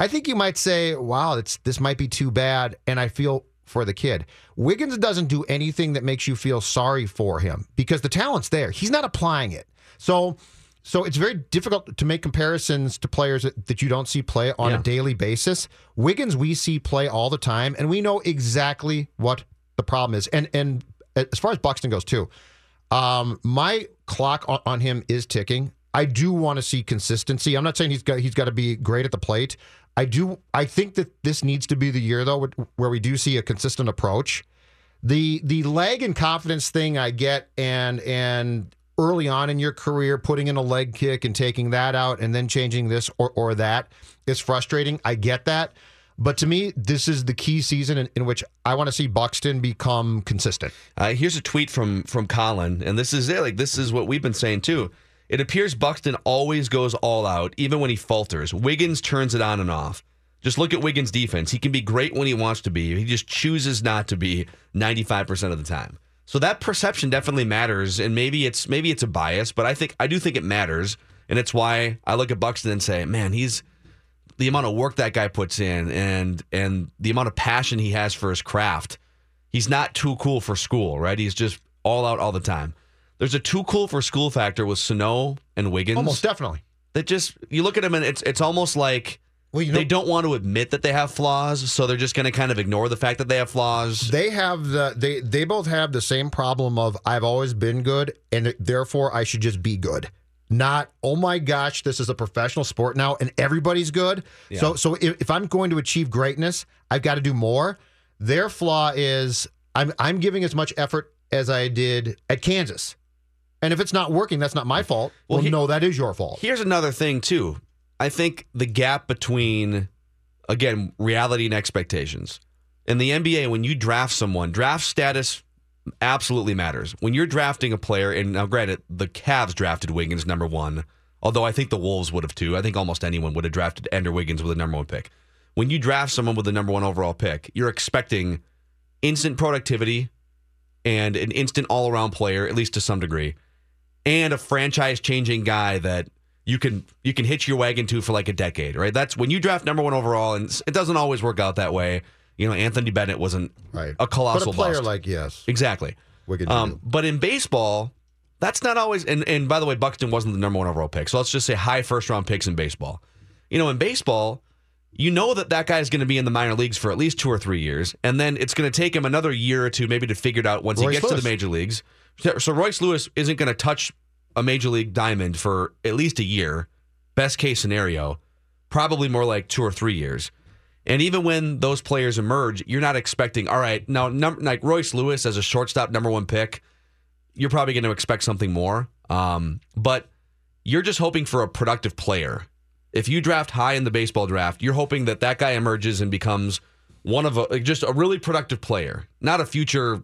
[SPEAKER 2] I think you might say, "Wow, it's this might be too bad." And I feel for the kid. Wiggins doesn't do anything that makes you feel sorry for him because the talent's there. He's not applying it. So so it's very difficult to make comparisons to players that, that you don't see play on
[SPEAKER 3] Yeah.
[SPEAKER 2] a daily basis. Wiggins we see play all the time and we know exactly what the problem is. And and as far as Buxton goes too, um, my clock on, on him is ticking. I do want to see consistency. I'm not saying he's got he's got to be great at the plate. I do. I think that this needs to be the year though, where we do see a consistent approach. The the leg and confidence thing I get, and and early on in your career, putting in a leg kick and taking that out, and then changing this or or that is frustrating. I get that. But to me, this is the key season in, in which I want to see Buxton become consistent.
[SPEAKER 3] Uh, here's a tweet from from Colin, and this is it. Like this is what we've been saying too. It appears Buxton always goes all out, even when he falters. Wiggins turns it on and off. Just look at Wiggins' defense. He can be great when he wants to be. He just chooses not to be 95% of the time. So that perception definitely matters, and maybe it's maybe it's a bias, but I think I do think it matters, and it's why I look at Buxton and say, man, he's the amount of work that guy puts in, and and the amount of passion he has for his craft. He's not too cool for school, right? He's just all out all the time. There's a too cool for school factor with Sano and Wiggins.
[SPEAKER 2] Almost definitely.
[SPEAKER 3] That just you look at them and it's it's almost like
[SPEAKER 2] Well, you
[SPEAKER 3] they don't want to admit that they have flaws, so they're just going to kind of ignore the fact that they have flaws.
[SPEAKER 2] They have the they they both have the same problem of I've always been good and therefore I should just be good. Not oh my gosh, this is a professional sport now and everybody's good. So so if, if I'm going to achieve greatness, I've got to do more. Their flaw is I'm I'm giving as much effort as I did at Kansas. And if it's not working, that's not my fault. Well,
[SPEAKER 3] Well, he-
[SPEAKER 2] no, that is your fault.
[SPEAKER 3] Here's another thing too. I think the gap between again reality and expectations in the NBA when you draft someone, draft status absolutely matters. When you're drafting a player, and now granted, the Cavs drafted Wiggins number one, although I think the Wolves would have too. I think almost anyone would have drafted Andrew Wiggins with a number one pick. When you draft someone with the number one overall pick, you're expecting instant productivity and an instant all around player, at least to some degree and a franchise changing guy that you can you can hitch your wagon to for like a decade, right? That's when you draft number one overall, and it doesn't always work out that way. You know, Anthony Bennett wasn't
[SPEAKER 2] Right.
[SPEAKER 3] a colossal
[SPEAKER 2] but a player
[SPEAKER 3] bust.
[SPEAKER 2] like yes.
[SPEAKER 3] exactly. Um, but in baseball, that's not always. And and by the way, Buxton wasn't the number one overall pick, so let's just say high first round picks in baseball. You know, in baseball, you know that that guy is going to be in the minor leagues for at least two or three years, and then it's going to take him another year or two maybe to figure it out once
[SPEAKER 2] Royce
[SPEAKER 3] he gets
[SPEAKER 2] Lewis.
[SPEAKER 3] to the major leagues. So, Royce Lewis isn't going to touch a major league diamond for at least a year. Best case scenario, probably more like two or three years. And even when those players emerge, you're not expecting, all right, now, num- like Royce Lewis as a shortstop number one pick, you're probably going to expect something more. Um, but you're just hoping for a productive player. If you draft high in the baseball draft, you're hoping that that guy emerges and becomes one of a just a really productive player, not a future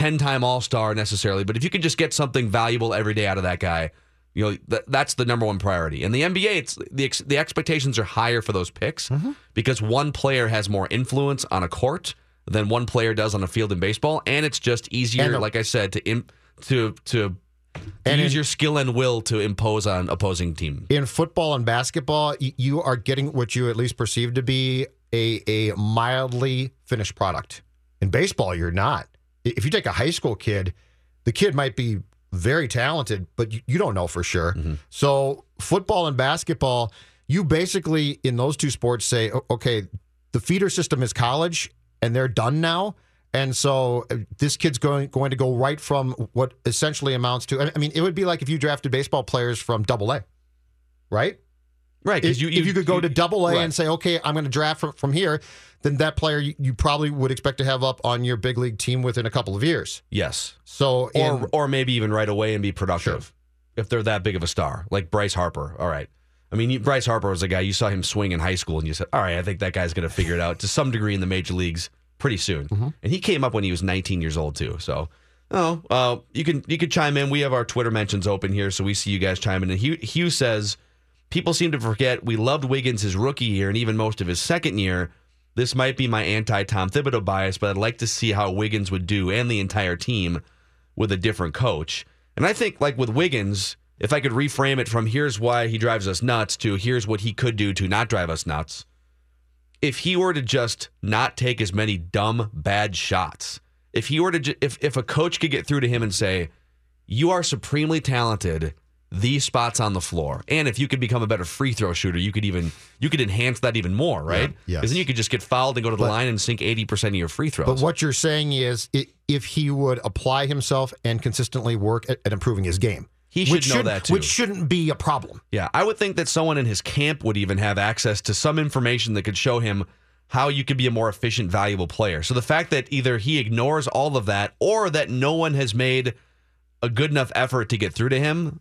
[SPEAKER 3] 10 time All Star necessarily, but if you can just get something valuable every day out of that guy, you know that, that's the number one priority. In the NBA, it's the ex- the expectations are higher for those picks mm-hmm. because one player has more influence on a court than one player does on a field in baseball, and it's just easier,
[SPEAKER 2] the-
[SPEAKER 3] like I said, to imp- to to,
[SPEAKER 2] And
[SPEAKER 3] use
[SPEAKER 2] in-
[SPEAKER 3] your skill and will to impose on opposing team.
[SPEAKER 2] in football and basketball, you are getting what you at least perceive to be a, a mildly finished product. In baseball, you're not. If you take a high school kid, the kid might be very talented, but you, you don't know for sure. So, football and basketball, you basically, in those two sports, say, okay, the feeder system is college and they're done now. And so uh, this kid's going going to go right from what essentially amounts to. I mean, it would be like if you drafted baseball players from Double A, right?
[SPEAKER 3] Right,
[SPEAKER 2] If
[SPEAKER 3] you-
[SPEAKER 2] if
[SPEAKER 3] you-
[SPEAKER 2] could go
[SPEAKER 3] you-
[SPEAKER 2] to Double A
[SPEAKER 3] right.
[SPEAKER 2] and say, okay, I'm going to draft from, from here, then that player you, you probably would expect to have up on your big league team within a couple of years.
[SPEAKER 3] Yes.
[SPEAKER 2] So,
[SPEAKER 3] or
[SPEAKER 2] in-
[SPEAKER 3] or maybe even right away and be productive if they're that big of a star, like Bryce Harper. All right. I mean, you- Bryce Harper was a guy you saw him swing in high school, and you said, "All right, I think that guy's going to figure it out to some degree in the major leagues pretty soon."
[SPEAKER 2] Mm-hmm.
[SPEAKER 3] And he came up when he was 19 years old too. So, oh, uh, you can you can chime in. We have our Twitter mentions open here, so we see you guys chiming in. Hugh, Hugh says people seem to forget we loved Wiggins his rookie year and even most of his second year. This might be my anti Tom Thibodeau bias, but I'd like to see how Wiggins would do and the entire team with a different coach. And I think, like with Wiggins, if I could reframe it from here's why he drives us nuts to here's what he could do to not drive us nuts, if he were to just not take as many dumb, bad shots, if he were to, if, if a coach could get through to him and say, you are supremely talented, these spots on the floor. And if you could become a better free throw shooter, you could even, you could enhance that even more, right?
[SPEAKER 2] Yeah, yes.
[SPEAKER 3] Because then you could just get fouled and go to the
[SPEAKER 2] But-
[SPEAKER 3] line and sink 80% of your free throws.
[SPEAKER 2] but what you're saying is if he would apply himself and consistently work at, at improving his game,
[SPEAKER 3] He should
[SPEAKER 2] which
[SPEAKER 3] know that, too.
[SPEAKER 2] Which shouldn't be a problem.
[SPEAKER 3] Yeah, I would think that someone in his camp would even have access to some information that could show him how you could be a more efficient, valuable player. So the fact that either he ignores all of that or that no one has made a good enough effort to get through to him,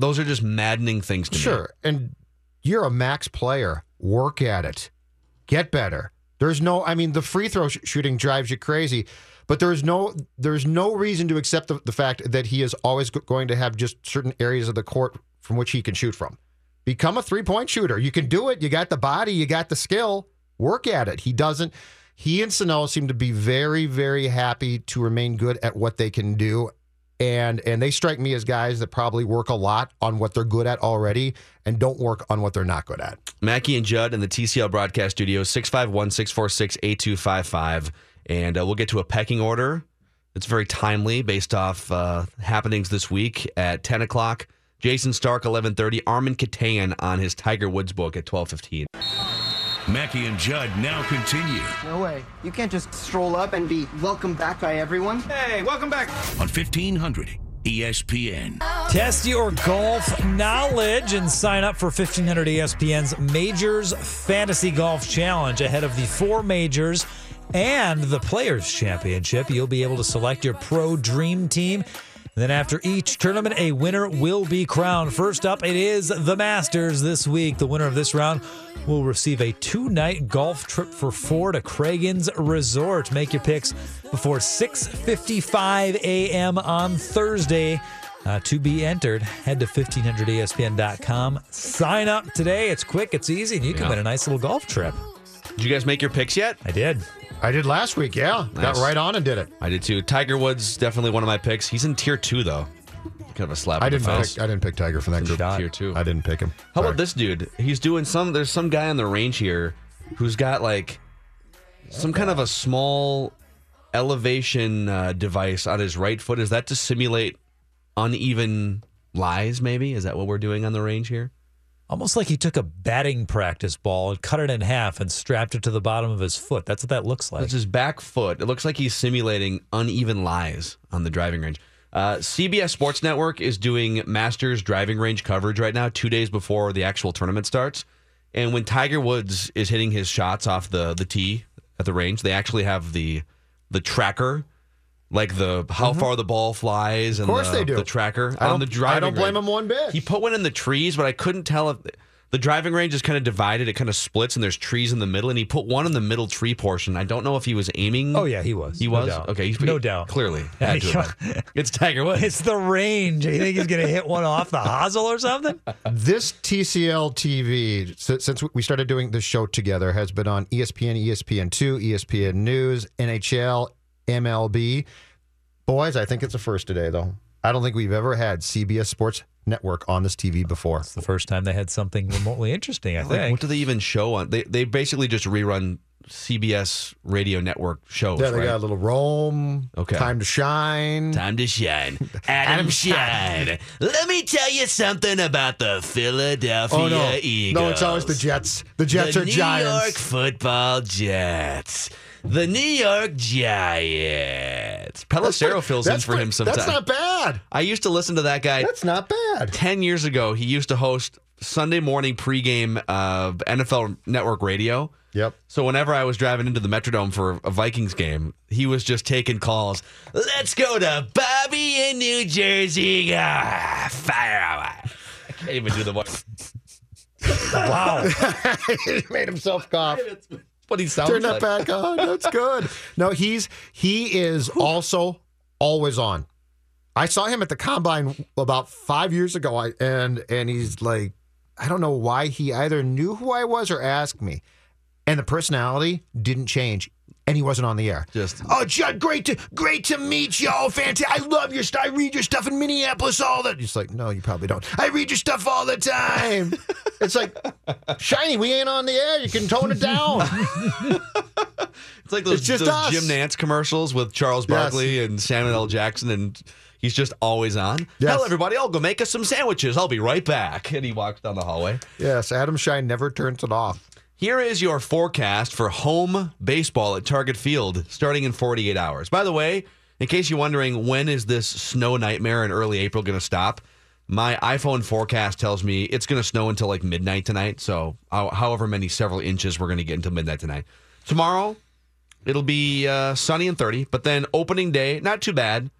[SPEAKER 3] those are just maddening things to me.
[SPEAKER 2] Sure. And you're a max player. Work at it. Get better. There's no I mean the free throw sh- shooting drives you crazy, but there's no there's no reason to accept the, the fact that he is always go- going to have just certain areas of the court from which he can shoot from. Become a three-point shooter. You can do it. You got the body, you got the skill. Work at it. He doesn't he and Sano seem to be very very happy to remain good at what they can do and and they strike me as guys that probably work a lot on what they're good at already and don't work on what they're not good at.
[SPEAKER 3] Mackey and Judd in the TCL broadcast studio, 651 646 8255. And uh, we'll get to a pecking order. It's very timely based off uh, happenings this week at 10 o'clock. Jayson Stark, 1130. Armen Keteyian on his Tiger Woods book at 1215.
[SPEAKER 4] Mackey and Judd now continue
[SPEAKER 14] No way. You can't just stroll up and be welcomed back by everyone.
[SPEAKER 10] Hey, welcome back.
[SPEAKER 4] on E 1500 ESPN.
[SPEAKER 5] Test your golf knowledge and sign up for 1500 ESPN's Majors Fantasy Golf Challenge ahead of the four majors and the Players Championship. You'll be able to select your pro dream team. Then after each tournament, a winner will be crowned. First up, it is the Masters this week. The winner of this round will receive a two night golf trip for four to Cragun's Resort. Make your picks before 6:55 a.m. on Thursday. Uh, to be entered, head to 1500ESPN.com. Sign up today. It's quick, it's easy, and you can
[SPEAKER 3] Yeah.
[SPEAKER 5] win a nice little golf trip.
[SPEAKER 3] Did you guys make your picks yet?
[SPEAKER 5] I did.
[SPEAKER 2] I did last week. Yeah, got right on and did it.
[SPEAKER 3] I did too. Tiger Woods definitely one of my picks. He's in tier two though. Kind of a slap.
[SPEAKER 2] I didn't pick. I didn't pick Tiger for that group.
[SPEAKER 3] Tier two.
[SPEAKER 2] I didn't pick him.
[SPEAKER 3] How
[SPEAKER 2] Sorry.
[SPEAKER 3] about this dude? He's doing some. There's some guy on the range here who's got like some kind of a small elevation uh, device on his right foot. Is that to simulate uneven lies? Maybe is that what we're doing on the range here?
[SPEAKER 5] Almost like he took a batting practice ball and cut it in half and strapped it to the bottom of his foot. That's what that looks like.
[SPEAKER 3] It's his back foot. It looks like he's simulating uneven lies on the driving range. Uh, CBS Sports Network is doing Masters driving range coverage right now, two days before the actual tournament starts. And when Tiger Woods is hitting his shots off the the tee at the range, they actually have the the tracker, like the how far the ball flies, and
[SPEAKER 2] Mm-hmm. course
[SPEAKER 3] the,
[SPEAKER 2] they do.
[SPEAKER 3] the tracker
[SPEAKER 2] I
[SPEAKER 3] on the driving.
[SPEAKER 2] I don't blame
[SPEAKER 3] range.
[SPEAKER 2] him one bit.
[SPEAKER 3] He put one in the trees, but I couldn't tell if the driving range is kind of divided. It kind of splits, and there's trees in the middle. And he put one in the middle tree portion. I don't know if he was aiming.
[SPEAKER 5] Oh, yeah, he was.
[SPEAKER 3] He was
[SPEAKER 5] doubt.
[SPEAKER 3] okay. He's,
[SPEAKER 5] No doubt.
[SPEAKER 3] Clearly, had to have been. it's Tiger Woods.
[SPEAKER 5] It's the range. You think he's going to hit one off the hosel or something?
[SPEAKER 2] This TCL TV, since we started doing this show together, has been on E ESPN, ESPN2, ESPN News, NHL, MLB. Boys, I think it's a first today, though. I don't think we've ever had CBS Sports Network on this TV before.
[SPEAKER 5] It's the first time they had something remotely interesting, I
[SPEAKER 3] Like,
[SPEAKER 5] think.
[SPEAKER 3] what do they even show on? They they basically just rerun CBS radio network shows.
[SPEAKER 2] Yeah, they
[SPEAKER 3] right?
[SPEAKER 2] got a little Rome,
[SPEAKER 3] Okay.
[SPEAKER 2] Time to Schein.
[SPEAKER 3] Time to Schein. Adam, Schein. Let me tell you something about the Philadelphia
[SPEAKER 2] Oh, no.
[SPEAKER 3] Eagles.
[SPEAKER 2] No, it's always the Jets. The Jets
[SPEAKER 3] the
[SPEAKER 2] are
[SPEAKER 3] New
[SPEAKER 2] giants.
[SPEAKER 3] York football Jets. The New York Giants. Pelissero fills in for
[SPEAKER 2] pre-
[SPEAKER 3] him sometimes.
[SPEAKER 2] That's not bad.
[SPEAKER 3] I used to listen to that guy.
[SPEAKER 2] That's not bad.
[SPEAKER 3] 10 years ago, he used to host Sunday morning pregame of NFL Network Radio.
[SPEAKER 2] Yep.
[SPEAKER 3] So whenever I was driving into the Metrodome for a Vikings game, he was just taking calls. Let's go to Bobby in New Jersey. Ah, fire away. I can't even do the voice.
[SPEAKER 5] Wow.
[SPEAKER 2] he made himself cough.
[SPEAKER 3] What he sounds
[SPEAKER 2] Turn
[SPEAKER 3] like.
[SPEAKER 2] that back on. That's good. No, he's he is also always on. I saw him at the combine about five years ago, I, and and he's like, I don't know why he either knew who I was or asked me, and the personality didn't change, and he wasn't on the air.
[SPEAKER 3] Just
[SPEAKER 2] Oh, Judd, great to great to meet you. Oh, fantastic! I love your stuff. I read your stuff in Minneapolis all the. He's like, no, you probably don't. I read your stuff all the time. it's like, shiny. We ain't on the air. You can tone it down.
[SPEAKER 3] It's like those,
[SPEAKER 2] It's just
[SPEAKER 3] those. Jim Nantz commercials with Charles
[SPEAKER 2] Yes.
[SPEAKER 3] Barkley and Samuel L. Jackson, and he's just always on.
[SPEAKER 2] Yes.
[SPEAKER 3] Tell everybody, I'll go make us some sandwiches. I'll be right back. And he walks down the hallway.
[SPEAKER 2] yes, Adam Schein never turns it off.
[SPEAKER 3] Here is your forecast for home baseball at Target Field starting in 48 hours. By the way, in case you're wondering when is this snow nightmare in early April going to stop, my iPhone forecast tells me it's going to snow until like midnight tonight. So, however many several inches we're going to get until midnight tonight. Tomorrow, it'll be uh, sunny and 30, but then opening day, not too bad.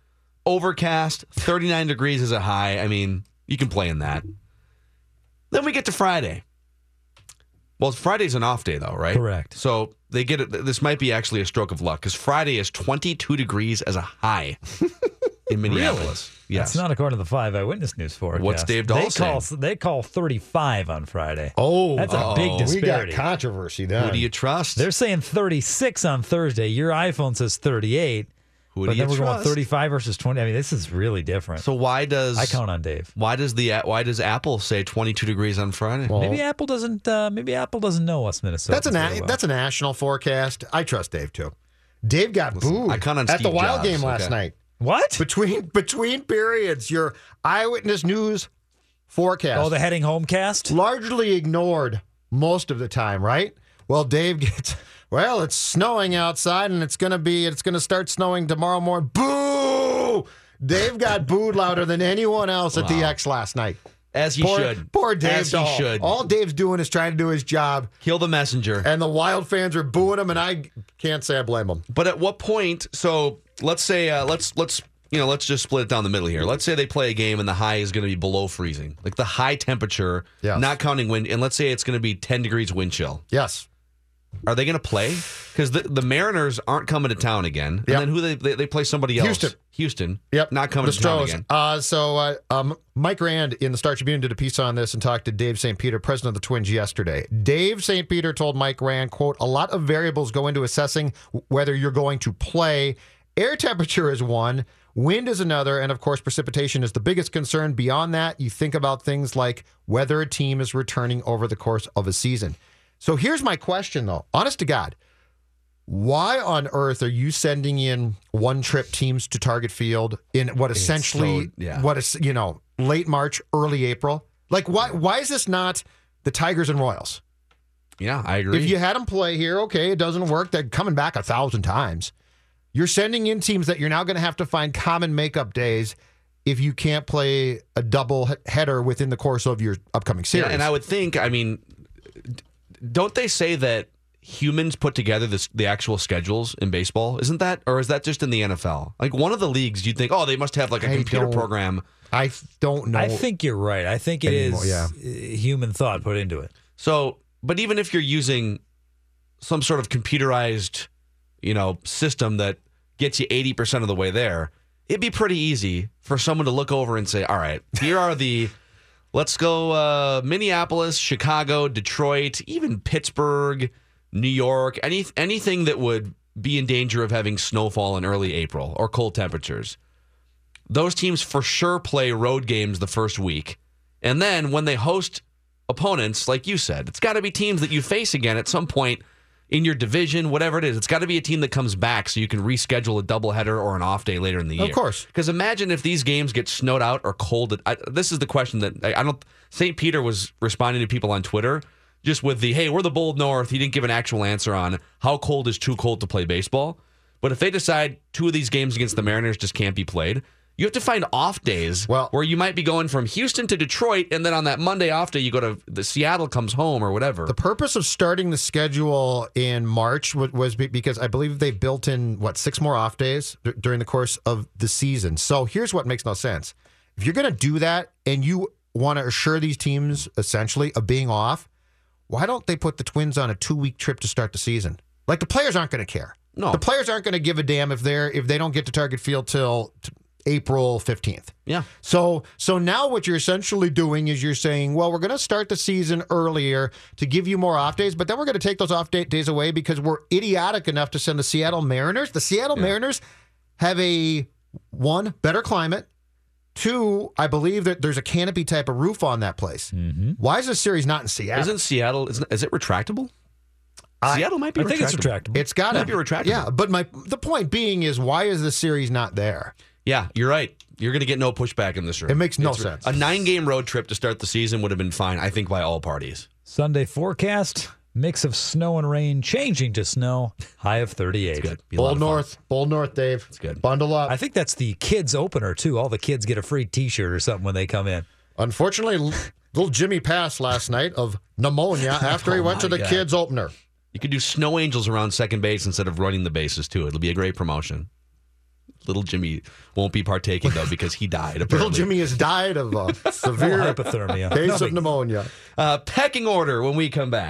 [SPEAKER 3] Overcast, 39 degrees is a high. I mean, you can play in that. Then we get to Friday. Well, Friday's an off day, though, right?
[SPEAKER 5] Correct.
[SPEAKER 3] So they get it. This might be actually a stroke of luck because Friday is 22 degrees as a high in Minneapolis. Yes.
[SPEAKER 5] That's not according to the five eyewitness news forecast.
[SPEAKER 3] What's Dave Dahl
[SPEAKER 5] they call, they call 35 on Friday.
[SPEAKER 2] Oh,
[SPEAKER 5] That's a
[SPEAKER 3] uh-oh.
[SPEAKER 5] big oh.
[SPEAKER 2] we got controversy
[SPEAKER 3] though.
[SPEAKER 2] Who
[SPEAKER 3] do you trust?
[SPEAKER 5] They're saying 36 on Thursday. Your iPhone says 38.
[SPEAKER 3] Who
[SPEAKER 5] but
[SPEAKER 3] do you
[SPEAKER 5] then we're going 35 versus 20. I mean, this is really different.
[SPEAKER 3] So why does
[SPEAKER 5] I count on Dave.
[SPEAKER 3] Why does the why does Apple say 22 degrees on Friday?
[SPEAKER 2] Well,
[SPEAKER 5] Maybe Apple doesn't. Uh, maybe Apple doesn't know us Minnesota.
[SPEAKER 2] that's a na- that's a national forecast. I trust Dave too. Dave got booed
[SPEAKER 3] I count on
[SPEAKER 2] at the Wild
[SPEAKER 3] Jobs,
[SPEAKER 2] game last
[SPEAKER 3] okay.
[SPEAKER 2] night.
[SPEAKER 5] what?
[SPEAKER 2] Between between periods, your eyewitness news forecast
[SPEAKER 5] Oh, the heading home cast.
[SPEAKER 2] largely ignored most of the time, right? Well, Dave gets. Well, it's snowing outside, and it's gonna be. It's gonna start snowing tomorrow morning. Boo! Dave got booed louder than anyone else at the X last night.
[SPEAKER 3] As he
[SPEAKER 2] poor,
[SPEAKER 3] should.
[SPEAKER 2] Poor Dave.
[SPEAKER 3] As he
[SPEAKER 2] Dahl.
[SPEAKER 3] should.
[SPEAKER 2] All Dave's doing is trying to do his job,
[SPEAKER 3] Kill the messenger.
[SPEAKER 2] and the Wild fans are booing him, and I can't say I blame him.
[SPEAKER 3] But at what point? So let's say uh, let's let's you know let's just split it down the middle here. Let's say they play a game and the high is going to be below freezing, like the high temperature,
[SPEAKER 2] Yes.
[SPEAKER 3] not counting wind. And let's say it's going to be ten degrees wind chill.
[SPEAKER 2] Yes.
[SPEAKER 3] Are they going to play? Because the, the Mariners aren't coming to town again. And
[SPEAKER 2] Yep.
[SPEAKER 3] then who they, they they play somebody else?
[SPEAKER 2] Houston.
[SPEAKER 3] Houston.
[SPEAKER 2] Yep.
[SPEAKER 3] Not coming
[SPEAKER 2] the
[SPEAKER 3] to town again.
[SPEAKER 2] Uh, so uh, um, Mike Rand in the Star Tribune did a piece on this and talked to Dave St. Peter, president of the Twins, yesterday. Dave St. Peter told Mike Rand, quote, a lot of variables go into assessing whether you're going to play. Air temperature is one, wind is another, and of course, precipitation is the biggest concern. Beyond that, you think about things like whether a team is returning over the course of a season. So here's my question, though. Honest to God, why on earth are you sending in one trip teams to Target Field in what essentially
[SPEAKER 3] so- yeah.
[SPEAKER 2] what is you know late March, early April? Like why why is this not the Tigers and Royals?
[SPEAKER 3] Yeah, I agree.
[SPEAKER 2] If you had them play here, okay, it doesn't work. They're coming back a thousand times. You're sending in teams that you're now going to have to find common makeup days if you can't play a double header within the course of your upcoming series.
[SPEAKER 3] Yeah, and I would think, I mean, don't they say that humans put together this, the actual schedules in baseball? Isn't that, or is that just in the NFL? Like one of the leagues, you'd think, oh, they must have like a
[SPEAKER 2] I
[SPEAKER 3] computer program.
[SPEAKER 2] I don't know.
[SPEAKER 5] I think you're right. I think it is
[SPEAKER 2] Anymore, yeah.
[SPEAKER 5] uh, human thought put into it.
[SPEAKER 3] So, but even if you're using some sort of computerized, you know, system that gets you 80% of the way there, it'd be pretty easy for someone to look over and say, all right, here are the, let's go uh, Minneapolis, Chicago, Detroit, even Pittsburgh, New York, any, anything that would be in danger of having snowfall in early April or cold temperatures. Those teams for sure play road games the first week. And then when they host opponents, like you said, it's got to be teams that you face again at some point in your division, whatever it is. It's got to be a team that comes back so you can reschedule a doubleheader or an off day later in the year.
[SPEAKER 2] Of course.
[SPEAKER 3] Because imagine if these games get snowed out or cold. I, this is the question that I, I don't. St. Peter was responding to people on Twitter just with the, hey, we're the bold north. He didn't give an actual answer on how cold is too cold to play baseball. But if they decide two of these games against the Mariners just can't be played, you have to find off days well, where you might be going from Houston to Detroit, and then on that Monday off day, you go to the Seattle comes home or whatever.
[SPEAKER 2] The purpose of starting the schedule in March wa- was because I believe they built in what six more off days d- during the course of the season. So here's what makes no sense: if you're going to do that and you want to assure these teams essentially of being off, why don't they put the Twins on a two week trip to start the season? Like the players aren't going to care.
[SPEAKER 3] No,
[SPEAKER 2] the players aren't going to give a damn if they're if they don't get to Target Field till t- April fifteenth.
[SPEAKER 3] Yeah.
[SPEAKER 2] So so now what you're essentially doing is you're saying, well, we're going to start the season earlier to give you more off days, but then we're going to take those off day- days away because we're idiotic enough to send the Seattle Mariners. The Seattle Mariners have a one better climate. Two, I believe that there's a canopy type of roof on that place.
[SPEAKER 5] Mm-hmm.
[SPEAKER 2] Why is this series not in Seattle?
[SPEAKER 3] Isn't Seattle? Is, is it retractable? Seattle might be.
[SPEAKER 5] I think it's retractable.
[SPEAKER 2] It's got to
[SPEAKER 3] Might be retractable.
[SPEAKER 2] Yeah, but my the point being is, why is the series not there?
[SPEAKER 3] Yeah, you're right. You're going to get no pushback in this room.
[SPEAKER 2] It makes no
[SPEAKER 3] It's-
[SPEAKER 2] sense.
[SPEAKER 3] A nine game road trip to start the season would have been fine, I think, by all parties.
[SPEAKER 5] Sunday forecast mix of snow and rain, changing to snow, high of 38.
[SPEAKER 3] Good. Be a lot
[SPEAKER 2] Bold
[SPEAKER 3] of fun.
[SPEAKER 2] North, Bold North, Dave. It's
[SPEAKER 3] good.
[SPEAKER 2] Bundle up.
[SPEAKER 5] I think that's the kids opener too. All the kids get a free T-shirt or something when they come in.
[SPEAKER 2] Unfortunately, little Jimmy passed last night of pneumonia oh after he
[SPEAKER 3] Oh
[SPEAKER 2] went to the
[SPEAKER 3] God.
[SPEAKER 2] kids opener.
[SPEAKER 3] You could do snow angels around second base instead of running the bases too. It'll be a great promotion. Little Jimmy won't be partaking though because he died.
[SPEAKER 2] Little Jimmy has died of a severe
[SPEAKER 5] hypothermia.
[SPEAKER 2] case of pneumonia.
[SPEAKER 3] Uh, pecking order when we come back.